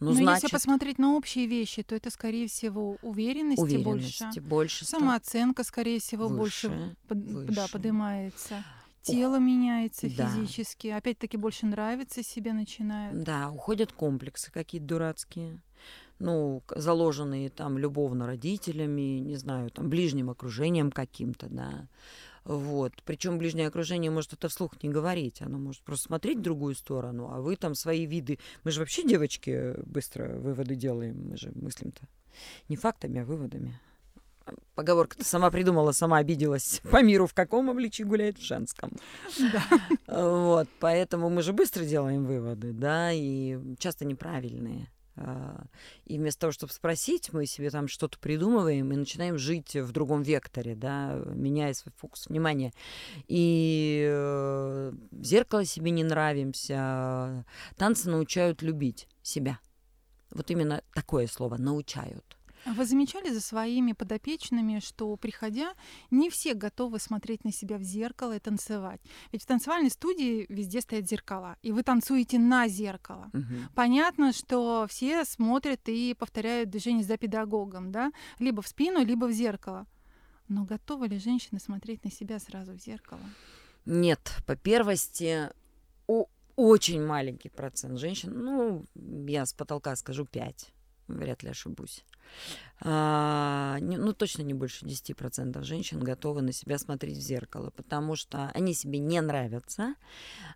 Ну, Но значит, если посмотреть на общие вещи, то это, скорее всего, уверенности,
уверенности
больше,
больше
самооценка, скорее всего,
выше,
больше,
выше.
Да, поднимается. Тело меняется да. физически, опять-таки больше нравится себе начинает.
Да, уходят комплексы какие-то дурацкие, ну, заложенные там любовно родителями, не знаю, там ближним окружением каким-то, да. Вот. Причем ближнее окружение может это вслух не говорить. Оно может просто смотреть в другую сторону, а вы там свои виды... Мы же вообще, девочки, быстро выводы делаем. Мы же мыслим-то не фактами, а выводами. Поговорка ты сама придумала, сама обиделась. По миру в каком обличии гуляет в женском. Да. Вот, поэтому мы же быстро делаем выводы, да, и часто неправильные. А, и вместо того, чтобы спросить, мы себе там что-то придумываем и начинаем жить в другом векторе, да, меняя свой фокус внимания. И э, в зеркало себе не нравимся. Танцы научают любить себя. Вот именно такое слово «научают».
А вы замечали за своими подопечными, что, приходя, не все готовы смотреть на себя в зеркало и танцевать? Ведь в танцевальной студии везде стоят зеркала, и вы танцуете на зеркало. Угу. Понятно, что все смотрят и повторяют движение за педагогом, да? Либо в спину, либо в зеркало. Но готовы ли женщины смотреть на себя сразу в зеркало?
Нет, по первости, о, очень маленький процент женщин, ну, я с потолка скажу 5, вряд ли ошибусь а, ну, точно не больше 10% женщин готовы на себя смотреть в зеркало, потому что они себе не нравятся,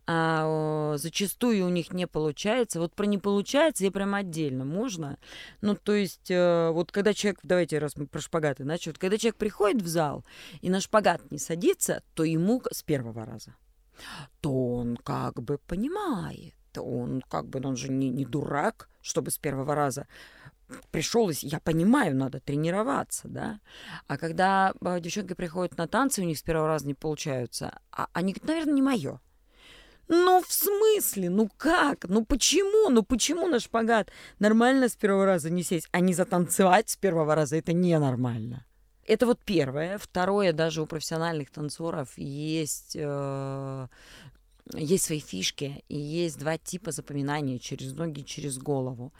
а, зачастую у них не получается. Вот про не получается и прям отдельно можно. Ну, то есть, а, вот когда человек, давайте раз мы про шпагаты вот когда человек приходит в зал и на шпагат не садится, то ему с первого раза, то он как бы понимает, он как бы, он же не, не дурак, чтобы с первого раза пришел, я понимаю, надо тренироваться, да. А когда а, девчонки приходят на танцы, у них с первого раза не получаются, а они говорят, наверное, не мое. Ну, в смысле? Ну как? Ну почему? Ну почему на шпагат нормально с первого раза не сесть, а не затанцевать с первого раза? Это ненормально. Это вот первое. Второе, даже у профессиональных танцоров есть э, есть свои фишки, и есть два типа запоминания через ноги через голову.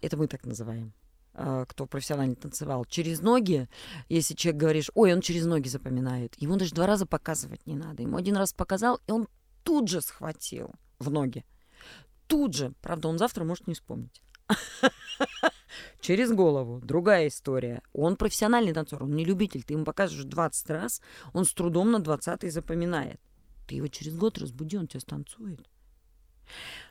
Это мы так называем а, кто профессионально танцевал, через ноги, если человек говоришь, ой, он через ноги запоминает, ему даже два раза показывать не надо. Ему один раз показал, и он тут же схватил в ноги. Тут же. Правда, он завтра может не вспомнить. Через голову. Другая история. Он профессиональный танцор, он не любитель. Ты ему покажешь 20 раз, он с трудом на 20 запоминает. Ты его через год разбуди, он тебя станцует.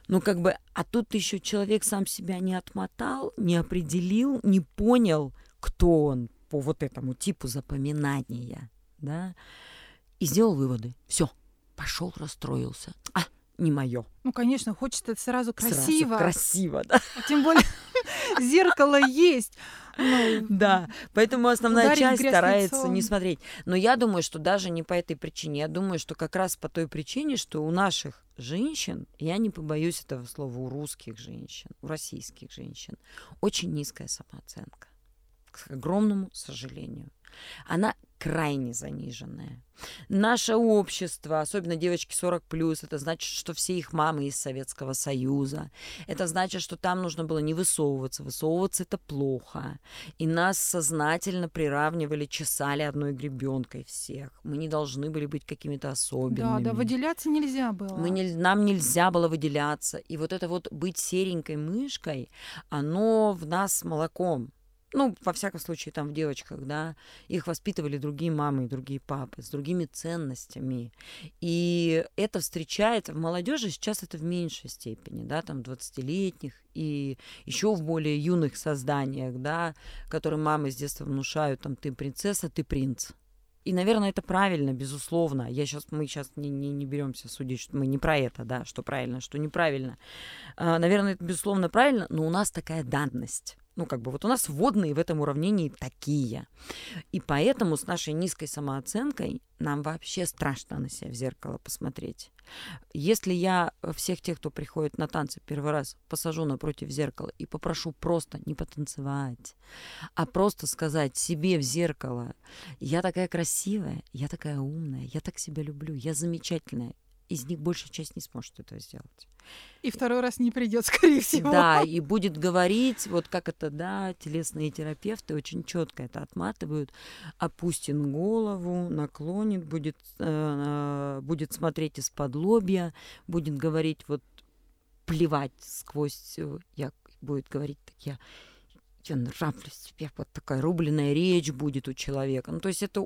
Ну, как бы, а тут еще человек сам себя не отмотал, не определил, не понял, кто он по вот этому типу запоминания, да, и сделал выводы. Все, пошел, расстроился. А, не мое.
Ну, конечно, хочется сразу красиво.
Сразу красиво, да.
А тем более зеркало есть.
Ну, да, поэтому основная часть старается лицом. не смотреть. Но я думаю, что даже не по этой причине. Я думаю, что как раз по той причине, что у наших женщин, я не побоюсь этого слова, у русских женщин, у российских женщин, очень низкая самооценка. К огромному сожалению. Она крайне заниженная. Наше общество, особенно девочки 40 плюс, это значит, что все их мамы из Советского Союза. Это значит, что там нужно было не высовываться. Высовываться это плохо. И нас сознательно приравнивали, чесали одной гребенкой всех. Мы не должны были быть какими-то особенными.
Да, да, выделяться нельзя было.
Мы не, нам нельзя было выделяться. И вот это вот быть серенькой мышкой, оно в нас молоком ну, во всяком случае, там в девочках, да, их воспитывали другие мамы и другие папы с другими ценностями. И это встречается в молодежи сейчас это в меньшей степени, да, там 20-летних и еще в более юных созданиях, да, которые мамы с детства внушают, там, ты принцесса, ты принц. и, наверное, это правильно, безусловно. Я сейчас, мы сейчас не, не, не беремся судить, что мы не про это, да, что правильно, что неправильно. А, наверное, это, безусловно, правильно, но у нас такая данность. Ну, как бы вот у нас водные в этом уравнении такие. И поэтому с нашей низкой самооценкой нам вообще страшно на себя в зеркало посмотреть. Если я всех тех, кто приходит на танцы первый раз, посажу напротив зеркала и попрошу просто не потанцевать, а просто сказать себе в зеркало, я такая красивая, я такая умная, я так себя люблю, я замечательная, из них большая часть не сможет этого сделать.
И второй раз не придет, скорее всего.
Да, и будет говорить, вот как это, да, телесные терапевты очень четко это отматывают, опустит голову, наклонит, будет, э, будет смотреть из-под лобья, будет говорить вот плевать сквозь, я будет говорить так, я я нравлюсь тебе, вот такая рубленная речь будет у человека. Ну, то есть это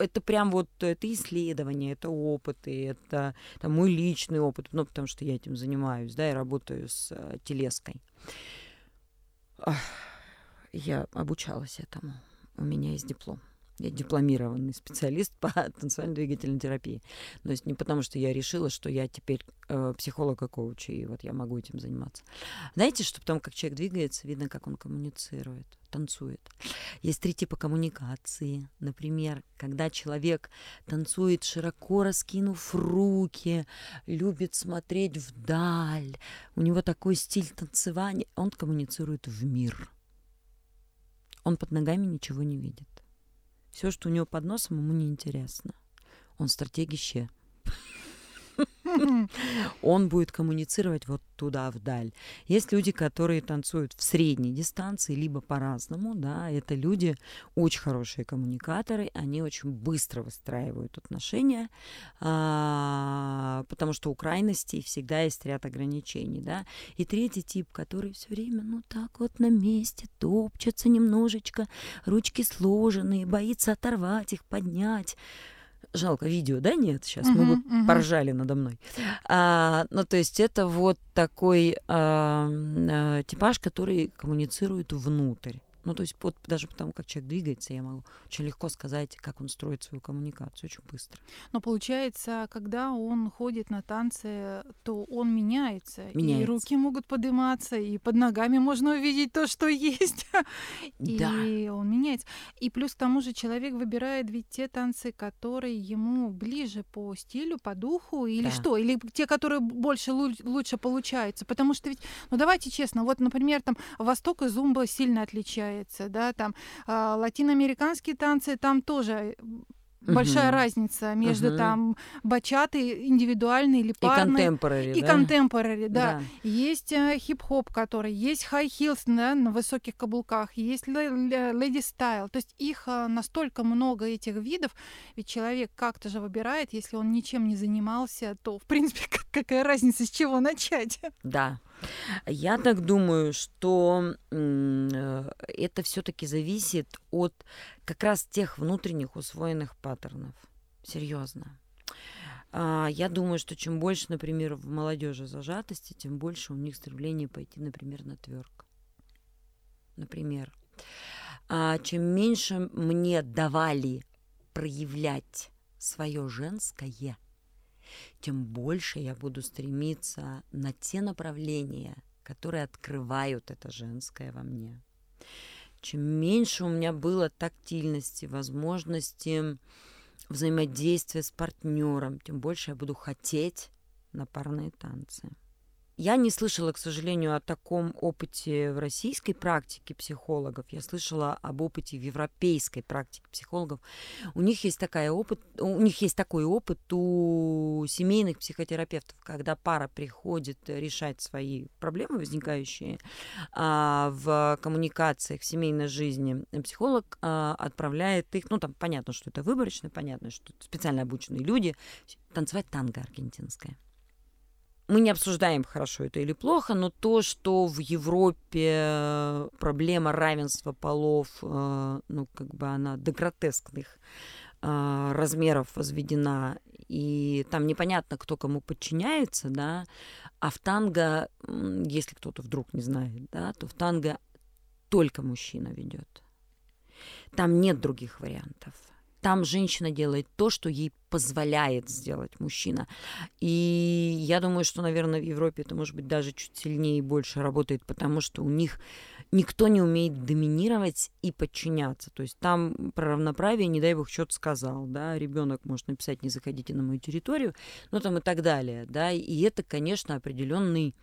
это прям вот это исследование, это опыты, это, это мой личный опыт, ну, потому что я этим занимаюсь, да, я работаю с э, телеской. Я обучалась этому. У меня есть диплом. Я дипломированный специалист по танцевально-двигательной терапии. То есть не потому, что я решила, что я теперь э, психолог и коуч, и вот я могу этим заниматься. Знаете, что потом, как человек двигается, видно, как он коммуницирует, танцует. Есть три типа коммуникации. Например, когда человек танцует широко раскинув руки, любит смотреть вдаль, у него такой стиль танцевания, он коммуницирует в мир. Он под ногами ничего не видит. Все, что у него под носом, ему неинтересно. Он стратегище. Он будет коммуницировать вот туда, вдаль. Есть люди, которые танцуют в средней дистанции, либо по-разному, да, это люди очень хорошие коммуникаторы, они очень быстро выстраивают отношения, а, потому что у крайностей всегда есть ряд ограничений, да. И третий тип, который все время, ну так вот на месте топчется немножечко, ручки сложенные, боится оторвать их, поднять, жалко видео, да, нет, сейчас uh-huh, мы бы uh-huh. поржали надо мной. А, ну, то есть это вот такой а, а, типаж, который коммуницирует внутрь. Ну, то есть вот даже потому, как человек двигается, я могу очень легко сказать, как он строит свою коммуникацию, очень быстро.
Но получается, когда он ходит на танцы, то он меняется. меняется. И руки могут подниматься, и под ногами можно увидеть то, что есть. Да. И он меняется. И плюс к тому же человек выбирает ведь те танцы, которые ему ближе по стилю, по духу, или да. что? Или те, которые больше лучше получаются. Потому что ведь, ну давайте честно, вот, например, там Восток и Зумба сильно отличаются отличается, да, там э, латиноамериканские танцы, там тоже большая угу. разница между угу. там бачатой индивидуальной или парной.
И contemporary,
И contemporary, да. да. Есть э, хип-хоп, который, есть high heels да, на высоких каблуках, есть lady style. То есть их э, настолько много этих видов, ведь человек как-то же выбирает, если он ничем не занимался, то, в принципе, какая разница, с чего начать?
Да, я так думаю, что э, это все-таки зависит от как раз тех внутренних усвоенных паттернов. Серьезно. А, я думаю, что чем больше, например, в молодежи зажатости, тем больше у них стремление пойти, например, на тверк. Например. А чем меньше мне давали проявлять свое женское, тем больше я буду стремиться на те направления, которые открывают это женское во мне. Чем меньше у меня было тактильности, возможности взаимодействия с партнером, тем больше я буду хотеть на парные танцы. Я не слышала, к сожалению, о таком опыте в российской практике психологов. Я слышала об опыте в европейской практике психологов. У них есть такая опыт, у них есть такой опыт у семейных психотерапевтов, когда пара приходит решать свои проблемы возникающие а, в коммуникациях в семейной жизни. Психолог а, отправляет их, ну там понятно, что это выборочно, понятно, что специально обученные люди танцевать танго аргентинское мы не обсуждаем, хорошо это или плохо, но то, что в Европе проблема равенства полов, э, ну, как бы она до гротескных э, размеров возведена, и там непонятно, кто кому подчиняется, да, а в танго, если кто-то вдруг не знает, да, то в танго только мужчина ведет. Там нет других вариантов. Там женщина делает то, что ей позволяет сделать мужчина. И я думаю, что, наверное, в Европе это может быть даже чуть сильнее и больше работает, потому что у них никто не умеет доминировать и подчиняться. То есть там про равноправие, не дай бог, что-то сказал, да, ребенок может написать, не заходите на мою территорию, ну там и так далее, да, и это, конечно, определенный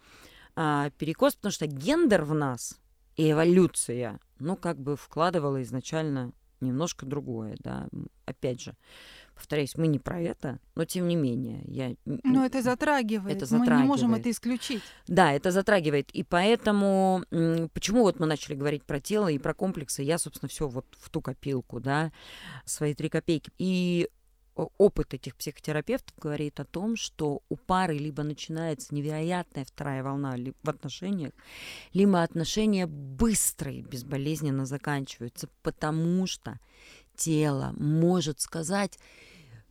а, перекос, потому что гендер в нас и эволюция, ну, как бы вкладывала изначально немножко другое, да, опять же, повторяюсь, мы не про это, но тем не менее, я...
Но это затрагивает, это затрагивает. мы не можем это исключить.
Да, это затрагивает, и поэтому, почему вот мы начали говорить про тело и про комплексы, я, собственно, все вот в ту копилку, да, свои три копейки. И опыт этих психотерапевтов говорит о том, что у пары либо начинается невероятная вторая волна в отношениях, либо отношения быстро и безболезненно заканчиваются, потому что тело может сказать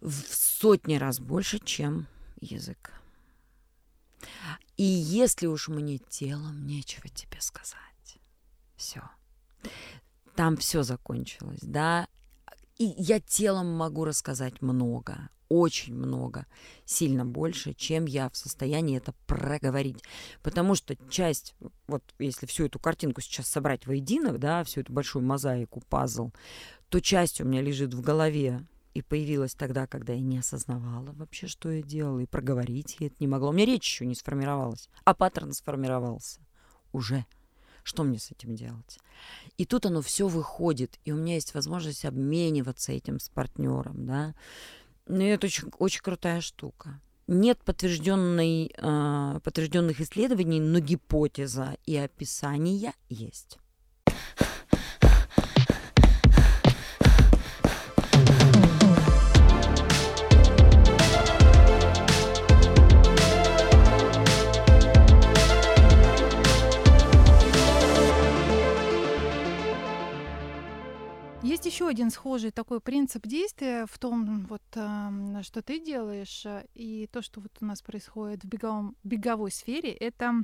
в сотни раз больше, чем язык. И если уж мне телом нечего тебе сказать, все, там все закончилось, да, и я телом могу рассказать много, очень много, сильно больше, чем я в состоянии это проговорить. Потому что часть, вот если всю эту картинку сейчас собрать воедино, да, всю эту большую мозаику, пазл, то часть у меня лежит в голове и появилась тогда, когда я не осознавала вообще, что я делала, и проговорить я это не могла. У меня речь еще не сформировалась, а паттерн сформировался уже что мне с этим делать? И тут оно все выходит, и у меня есть возможность обмениваться этим с партнером, да. Ну, это очень, очень крутая штука. Нет подтвержденной, э, подтвержденных исследований, но гипотеза и описание есть.
Еще один схожий такой принцип действия в том, вот, что ты делаешь, э, и то, что вот у нас происходит в беговом, беговой сфере, это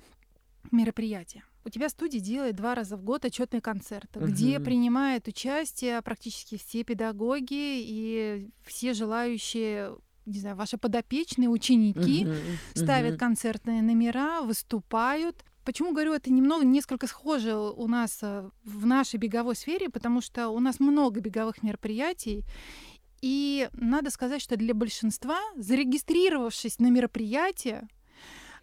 мероприятие. У тебя студия делает два раза в год отчетные концерты, угу. где принимают участие практически все педагоги и все желающие не знаю, ваши подопечные ученики uh ставят концертные номера, выступают. Почему говорю, это немного, несколько схоже у нас э, в нашей беговой сфере, потому что у нас много беговых мероприятий, и надо сказать, что для большинства, зарегистрировавшись на мероприятие,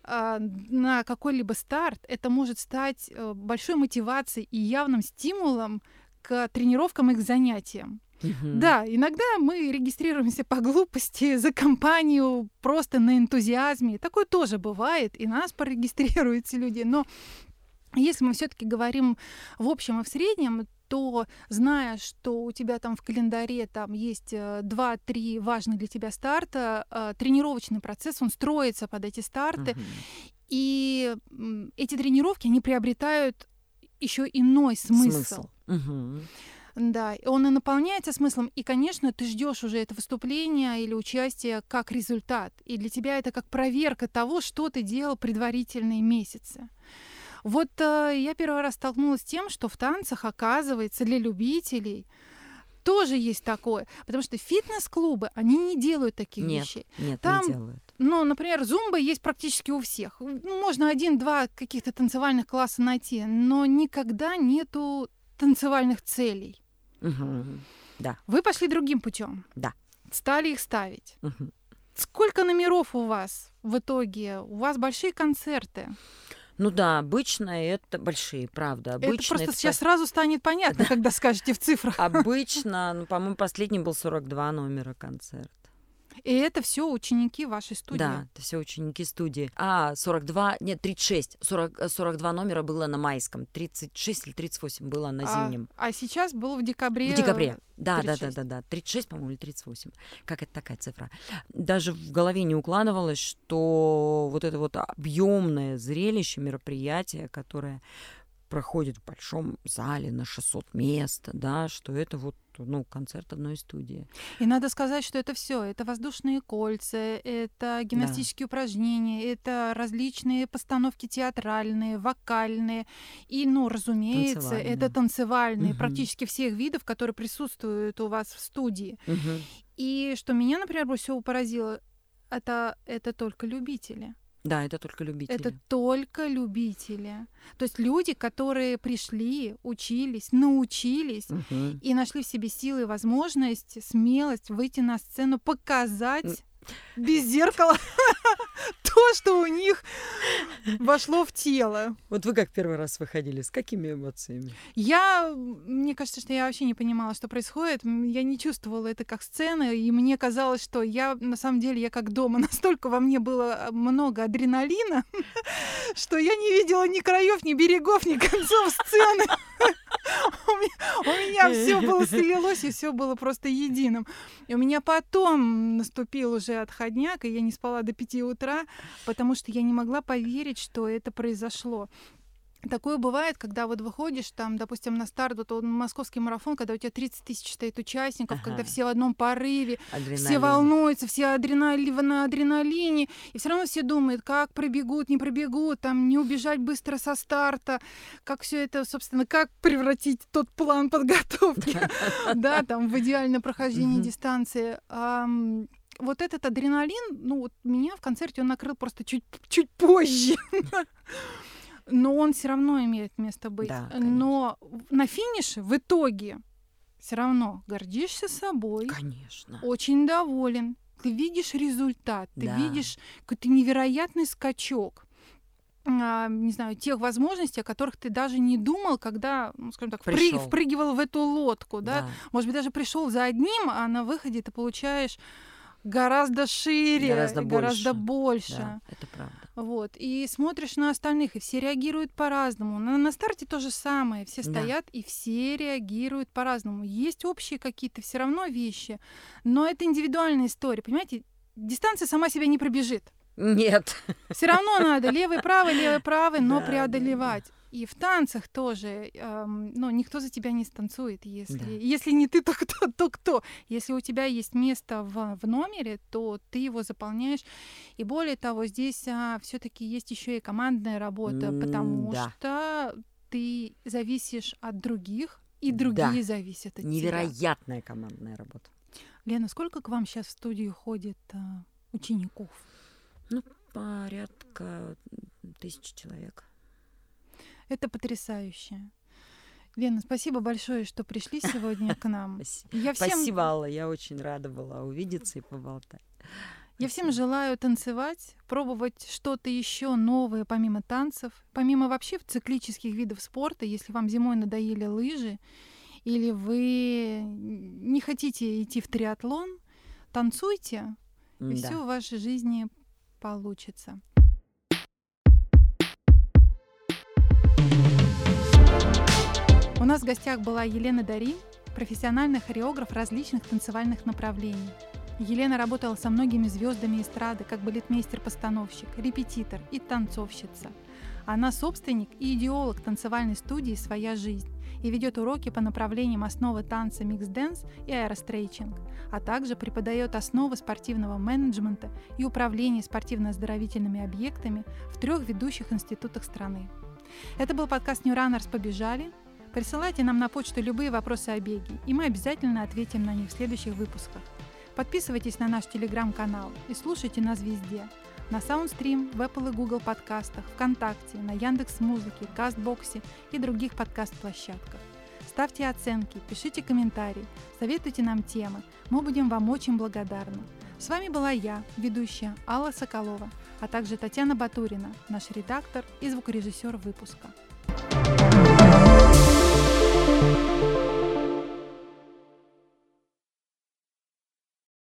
а, на какой-либо старт, это может стать э, большой мотивацией и явным стимулом к тренировкам и к занятиям. Да, иногда мы регистрируемся по глупости за компанию, просто на энтузиазме. Такое тоже бывает, и нас порегистрируются люди. Но если мы все-таки говорим в общем и в среднем, то зная, что у тебя там в календаре там есть 2-3 э, важных для тебя старта, э, тренировочный процесс, он строится под эти старты. uh И эти тренировки, они приобретают еще иной смысл. смысл. uh да, он и наполняется смыслом, и, конечно, ты ждешь уже это выступление или участие как результат. И для тебя это как проверка того, что ты делал предварительные месяцы. Вот э, я первый раз столкнулась с тем, что в танцах, оказывается, для любителей тоже есть такое. Потому что фитнес-клубы, они не делают таких
нет,
вещей.
Нет, Там, не делают.
Ну, например, зумба есть практически у всех. Ну, можно один-два каких-то танцевальных класса найти, но никогда нету танцевальных целей.
Угу. Да.
Вы пошли другим путем.
Да.
Стали их ставить.
Угу.
Сколько номеров у вас в итоге? У вас большие концерты.
Ну да, обычно это большие, правда. Обычно
это просто это... сейчас сразу станет понятно, когда скажете в цифрах.
Обычно, ну, по-моему, последний был 42 номера концерт.
И это все ученики вашей студии?
Да, это все ученики студии. А, 42, нет, 36. 40, 42 номера было на майском, 36 или 38 было на а, зимнем.
А, а сейчас было в декабре?
В декабре, да, 36. да, да, да, да. 36, по-моему, или 38. Как это такая цифра? Даже в голове не укладывалось, что вот это вот объемное зрелище, мероприятие, которое проходит в большом зале на 600 мест, да, что это вот ну, концерт одной студии.
И надо сказать, что это все, это воздушные кольца, это гимнастические да. упражнения, это различные постановки театральные, вокальные, и, ну, разумеется, танцевальные. это танцевальные, угу. практически всех видов, которые присутствуют у вас в студии. Угу. И что меня, например, больше всего поразило, это, это только любители.
Да, это только любители.
Это только любители. То есть люди, которые пришли, учились, научились угу. и нашли в себе силы и возможность, смелость выйти на сцену, показать без зеркала то, что у них вошло в тело.
Вот вы как первый раз выходили, с какими эмоциями?
Я, мне кажется, что я вообще не понимала, что происходит. Я не чувствовала это как сцена, и мне казалось, что я, на самом деле, я как дома. Настолько во мне было много адреналина, что я не видела ни краев, ни берегов, ни концов сцены. У меня все было слилось, и все было просто единым. И у меня потом наступил уже отходняк, и я не спала до пяти утра, потому что я не могла поверить, что это произошло. Такое бывает, когда вот выходишь там, допустим, на старт, вот московский марафон, когда у тебя 30 тысяч стоит участников, ага. когда все в одном порыве, Адреналин. все волнуются, все адреналин, на адреналине, и все равно все думают, как пробегут, не пробегут, там не убежать быстро со старта, как все это, собственно, как превратить тот план подготовки, да, там в идеальное прохождение дистанции вот этот адреналин, ну вот меня в концерте он накрыл просто чуть, чуть позже. Но он все равно имеет место быть. Да, Но на финише, в итоге, все равно гордишься собой.
Конечно.
Очень доволен. Ты видишь результат, ты да. видишь какой-то невероятный скачок а, не знаю, тех возможностей, о которых ты даже не думал, когда, ну, скажем так, впрыг, впрыгивал в эту лодку, да? да. Может быть, даже пришел за одним, а на выходе ты получаешь гораздо шире, гораздо больше. Гораздо больше.
Да, это правда.
Вот. И смотришь на остальных, и все реагируют по-разному. На, на старте то же самое. Все стоят, да. и все реагируют по-разному. Есть общие какие-то все равно вещи, но это индивидуальная история. Понимаете, дистанция сама себя не пробежит.
Нет.
Все равно надо левый, правый, левый, правый, но да, преодолевать. Да, да. И в танцах тоже, эм, ну, никто за тебя не станцует. Если, да. если не ты, то кто, то кто. Если у тебя есть место в, в номере, то ты его заполняешь. И более того, здесь а, все-таки есть еще и командная работа, mm, потому да. что ты зависишь от других, и другие да. зависят от
Невероятная тебя. командная работа.
Лена, сколько к вам сейчас в студию ходит а, учеников?
Ну, порядка тысячи человек.
Это потрясающе. Лена, спасибо большое, что пришли сегодня к нам.
Я всем... Спасибо, Алла. Я очень рада была увидеться и поболтать.
Я всем желаю танцевать, пробовать что-то еще новое помимо танцев, помимо вообще циклических видов спорта. Если вам зимой надоели лыжи или вы не хотите идти в триатлон, танцуйте, и да. все в вашей жизни получится. У нас в гостях была Елена Дари, профессиональный хореограф различных танцевальных направлений. Елена работала со многими звездами эстрады, как балетмейстер-постановщик, репетитор и танцовщица. Она собственник и идеолог танцевальной студии «Своя жизнь» и ведет уроки по направлениям основы танца mix dance и аэрострейчинг, а также преподает основы спортивного менеджмента и управления спортивно-оздоровительными объектами в трех ведущих институтах страны. Это был подкаст New Runners «Побежали», Присылайте нам на почту любые вопросы о беге, и мы обязательно ответим на них в следующих выпусках. Подписывайтесь на наш телеграм-канал и слушайте нас везде. На Soundstream, в Apple и Google подкастах, ВКонтакте, на Яндекс Музыке, Кастбоксе и других подкаст-площадках. Ставьте оценки, пишите комментарии, советуйте нам темы. Мы будем вам очень благодарны. С вами была я, ведущая Алла Соколова, а также Татьяна Батурина, наш редактор и звукорежиссер выпуска. Thank you.